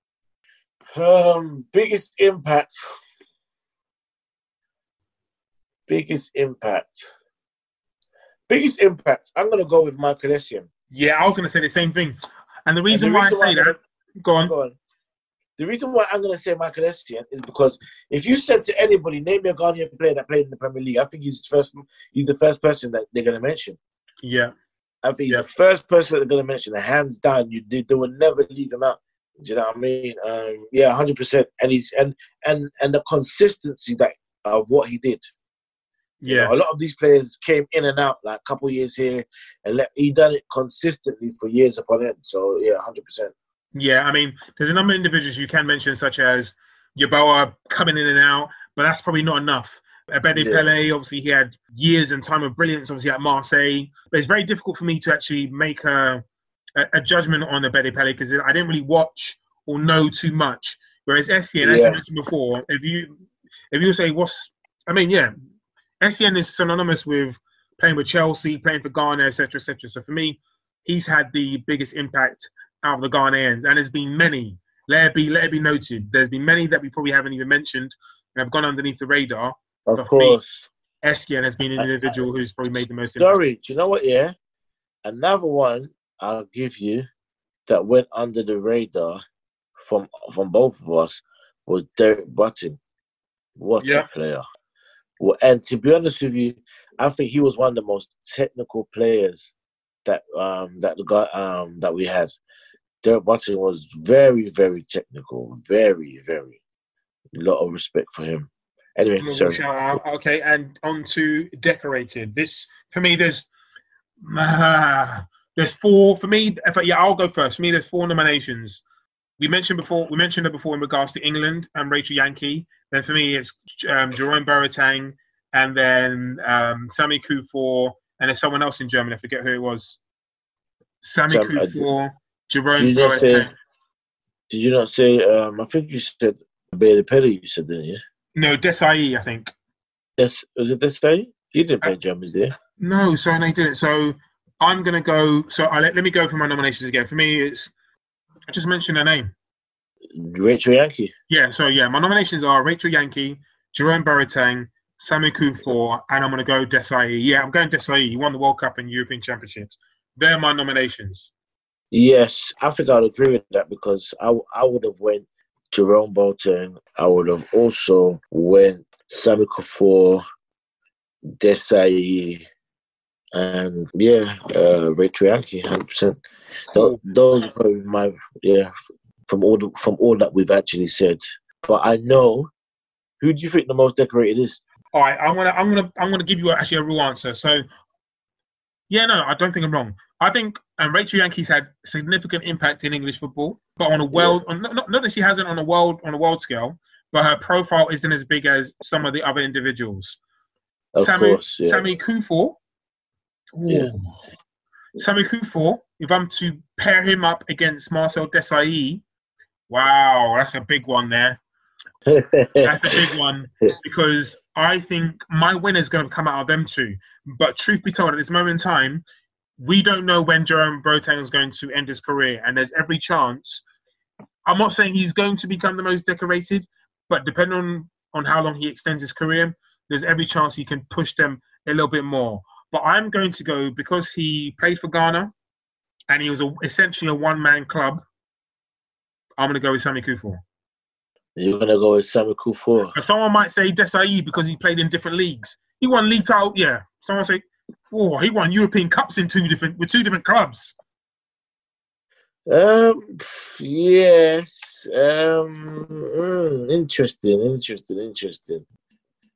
Um, biggest impact. Biggest impact. Biggest impact. I'm gonna go with Michael Essien. Yeah, I was going to say the same thing. And the reason the why reason I say why- that, go on. Go on. The reason why I'm gonna say Michael Essien is because if you said to anybody, name me a Ghanaian player that played in the Premier League, I think he's the first. He's the first person that they're gonna mention. Yeah, I think he's Yeah. the first person that they're gonna mention. Hands down, you they, they will never leave him out. Do you know what I mean? Um, yeah, hundred percent. And he's and and and the consistency that of what he did. You yeah, know, a lot of these players came in and out, like a couple years here, and let, he done it consistently for years upon end. So yeah, hundred percent. yeah. I mean, there's a number of individuals you can mention, such as Yeboah coming in and out, but that's probably not enough. Abedi Yeah. Pele, obviously, he had years and time of brilliance, obviously, at Marseille. But it's very difficult for me to actually make a, a, a judgment on Abedi Pele because I didn't really watch or know too much. Whereas Essien, as Yeah. you mentioned before, if you if you say what's, I mean, yeah, Essien is synonymous with playing with Chelsea, playing for Ghana, etc., etc. So for me, he's had the biggest impact out of the Ghanaians, and there's been many. Let it be let it be noted. There's been many that we probably haven't even mentioned and have gone underneath the radar. Of But me- course. Essien has been an individual who's probably made the most impact. Sorry, do you know what? Yeah, another one I'll give you that went under the radar from from both of us was Derek Boateng. What Yeah. a player! Well, and to be honest with you, I think he was one of the most technical players that um that the guy um that we had. Derek Boateng was very very technical, very very. A lot of respect for him. Anyway, sorry. out. Okay, and on to decorated. This for me, there's ah, there's four for me. Yeah, I'll go first. For me, there's four nominations. We mentioned before. We mentioned it before in regards to England and Rachel Yankey. Then for me, it's um, Jerome Boateng, and then um, Sami Kuffour, and there's someone else in Germany. I forget who it was. Sammy Sam- I- Kuffour, Jerome Did you not say? Boateng. Did you not say? Um, I think you said Abedi Pele. You said, didn't you? No, Desailly, I think. Yes, was it Desailly? He didn't Uh, play Germany, did? No, so they didn't. So I'm gonna go. So I let, let me go for my nominations again. For me, it's I just mentioned her name. Rachel Yankey. Yeah. So yeah, my nominations are Rachel Yankey, Jerome Boateng, Samu Kuffour, and I'm gonna go Desailly. Yeah, I'm going Desailly. He won the World Cup and European Championships. They're my nominations. Yes, I think I'd agree with that because I I would have went Jerome Boateng. I would have also went Sami Kuffour, Desailly, and yeah, uh, Rachel Yankey, hundred percent. Cool. Those are probably my yeah from all the, from all that we've actually said. But I know who do you think the most decorated is? All right, I'm gonna I'm gonna I'm gonna give you actually a real answer. So yeah, no, I don't think I'm wrong. I think um, Rachel Yankey's had significant impact in English football, but on a world, on, not, not that she hasn't on a world on a world scale, but her profile isn't as big as some of the other individuals. Of Sammy, course, yeah. Sammy Kuffour. Yeah. Sammy Kuffour. If I'm to pair him up against Marcel Desailly, wow, that's a big one there. That's a big one because I think my winner is going to come out of them two. But truth be told, at this moment in time, we don't know when Jerome Boateng is going to end his career, and there's every chance. I'm not saying he's going to become the most decorated, but depending on on how long he extends his career, there's every chance he can push them a little bit more. But I'm going to go because he played for Ghana, and he was a, essentially a one man club. I'm going to go with Sami Kuffour. You're gonna go with Sami Kuffour. Someone might say Desailly because he played in different leagues. He won league title, yeah. Someone say, oh, he won European Cups in two different with two different clubs. Um. Yes. Um. mm, interesting. Interesting. Interesting.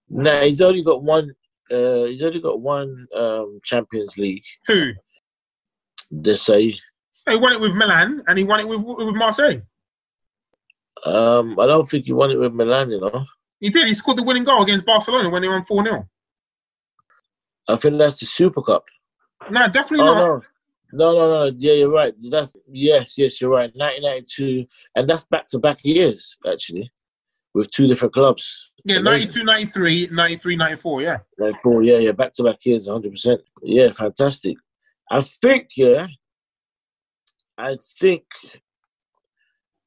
Nah, he's only got one. Uh, he's only got one um Champions League. Who? Desailly. He won it with Milan and he won it with with Marseille. Um, I don't think he won it with Milan. You know, He did. He scored the winning goal against Barcelona when they won four 0 I think that's the Super Cup. No, definitely Oh not. no. No, no, no. Yeah, you're right. That's yes, yes, you're right. 1992, and that's back to back years actually, with two different clubs. Yeah, Amazing. 92, 93, 93, 94, Yeah. Like, cool. Yeah, yeah, back to back years, 100%. Yeah, fantastic. I think, yeah, I think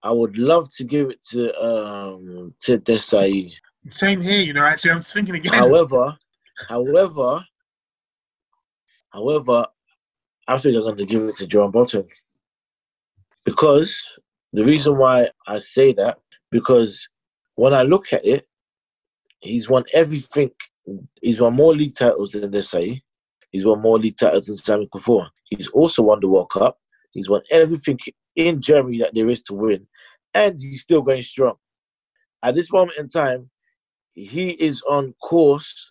I would love to give it to um to Desailly. Same here. You know, actually, I'm just thinking again. However, however, however, I think I'm going to give it to John Boateng because the reason why I say that because when I look at it, he's won everything. He's won more league titles than Desailly. He's won more league titles than Sami Kuffour. He's also won the World Cup. He's won everything in Germany that there is to win, and he's still going strong. At this moment in time, he is on course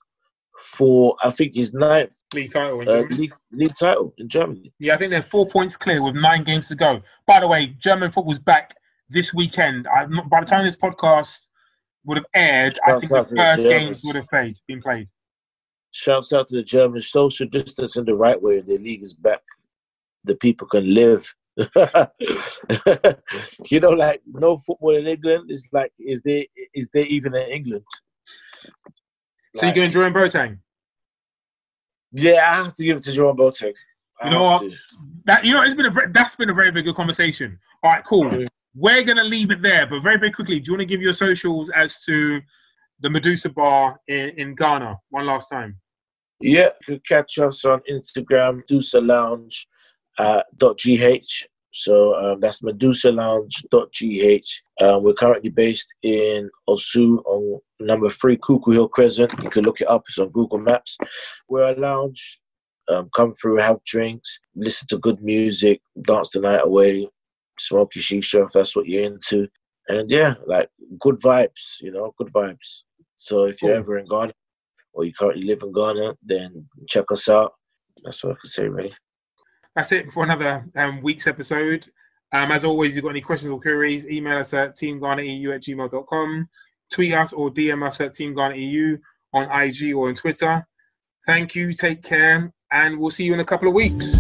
for I think his ninth league title. in uh, Germany. league, league title in Germany. Yeah, I think they're four points clear with nine games to go. By the way, German football's back this weekend. I, by the time this podcast would have aired, I think the first games would have played, been played. Shouts out to the Germans. Social distance in the right way. The league is back. The people can live. you know, like no football in England is like is there is there even in England? So like, you're going Jerome Boateng? Yeah, I have to give it to Jerome Boateng. You know what? To. That you know, it's been a that's been a very very good conversation. All right, cool. We're gonna leave it there, but very very quickly, do you want to give your socials as to the Medusa Bar in, in Ghana one last time? Yeah, you can catch us on Instagram, Medusa Lounge uh, .gh. So um, that's Medusa Lounge.gh. Um, we're currently based in Osu on number three Cuckoo Hill Crescent. You can look it up. It's on Google Maps. We're a lounge. Um, come through, have drinks, listen to good music, dance the night away, smoke your shisha if that's what you're into. And yeah, like good vibes, you know, good vibes. So if you're ever in Ghana or you currently live in Ghana, then check us out. That's what I can say, really that's it for another um, week's episode. Um, as always, if you've got any questions or queries, email us at teamghanaeu at gmail.com, tweet us or DM us at teamghanaeu on IG or on Twitter. Thank you, take care, and we'll see you in a couple of weeks.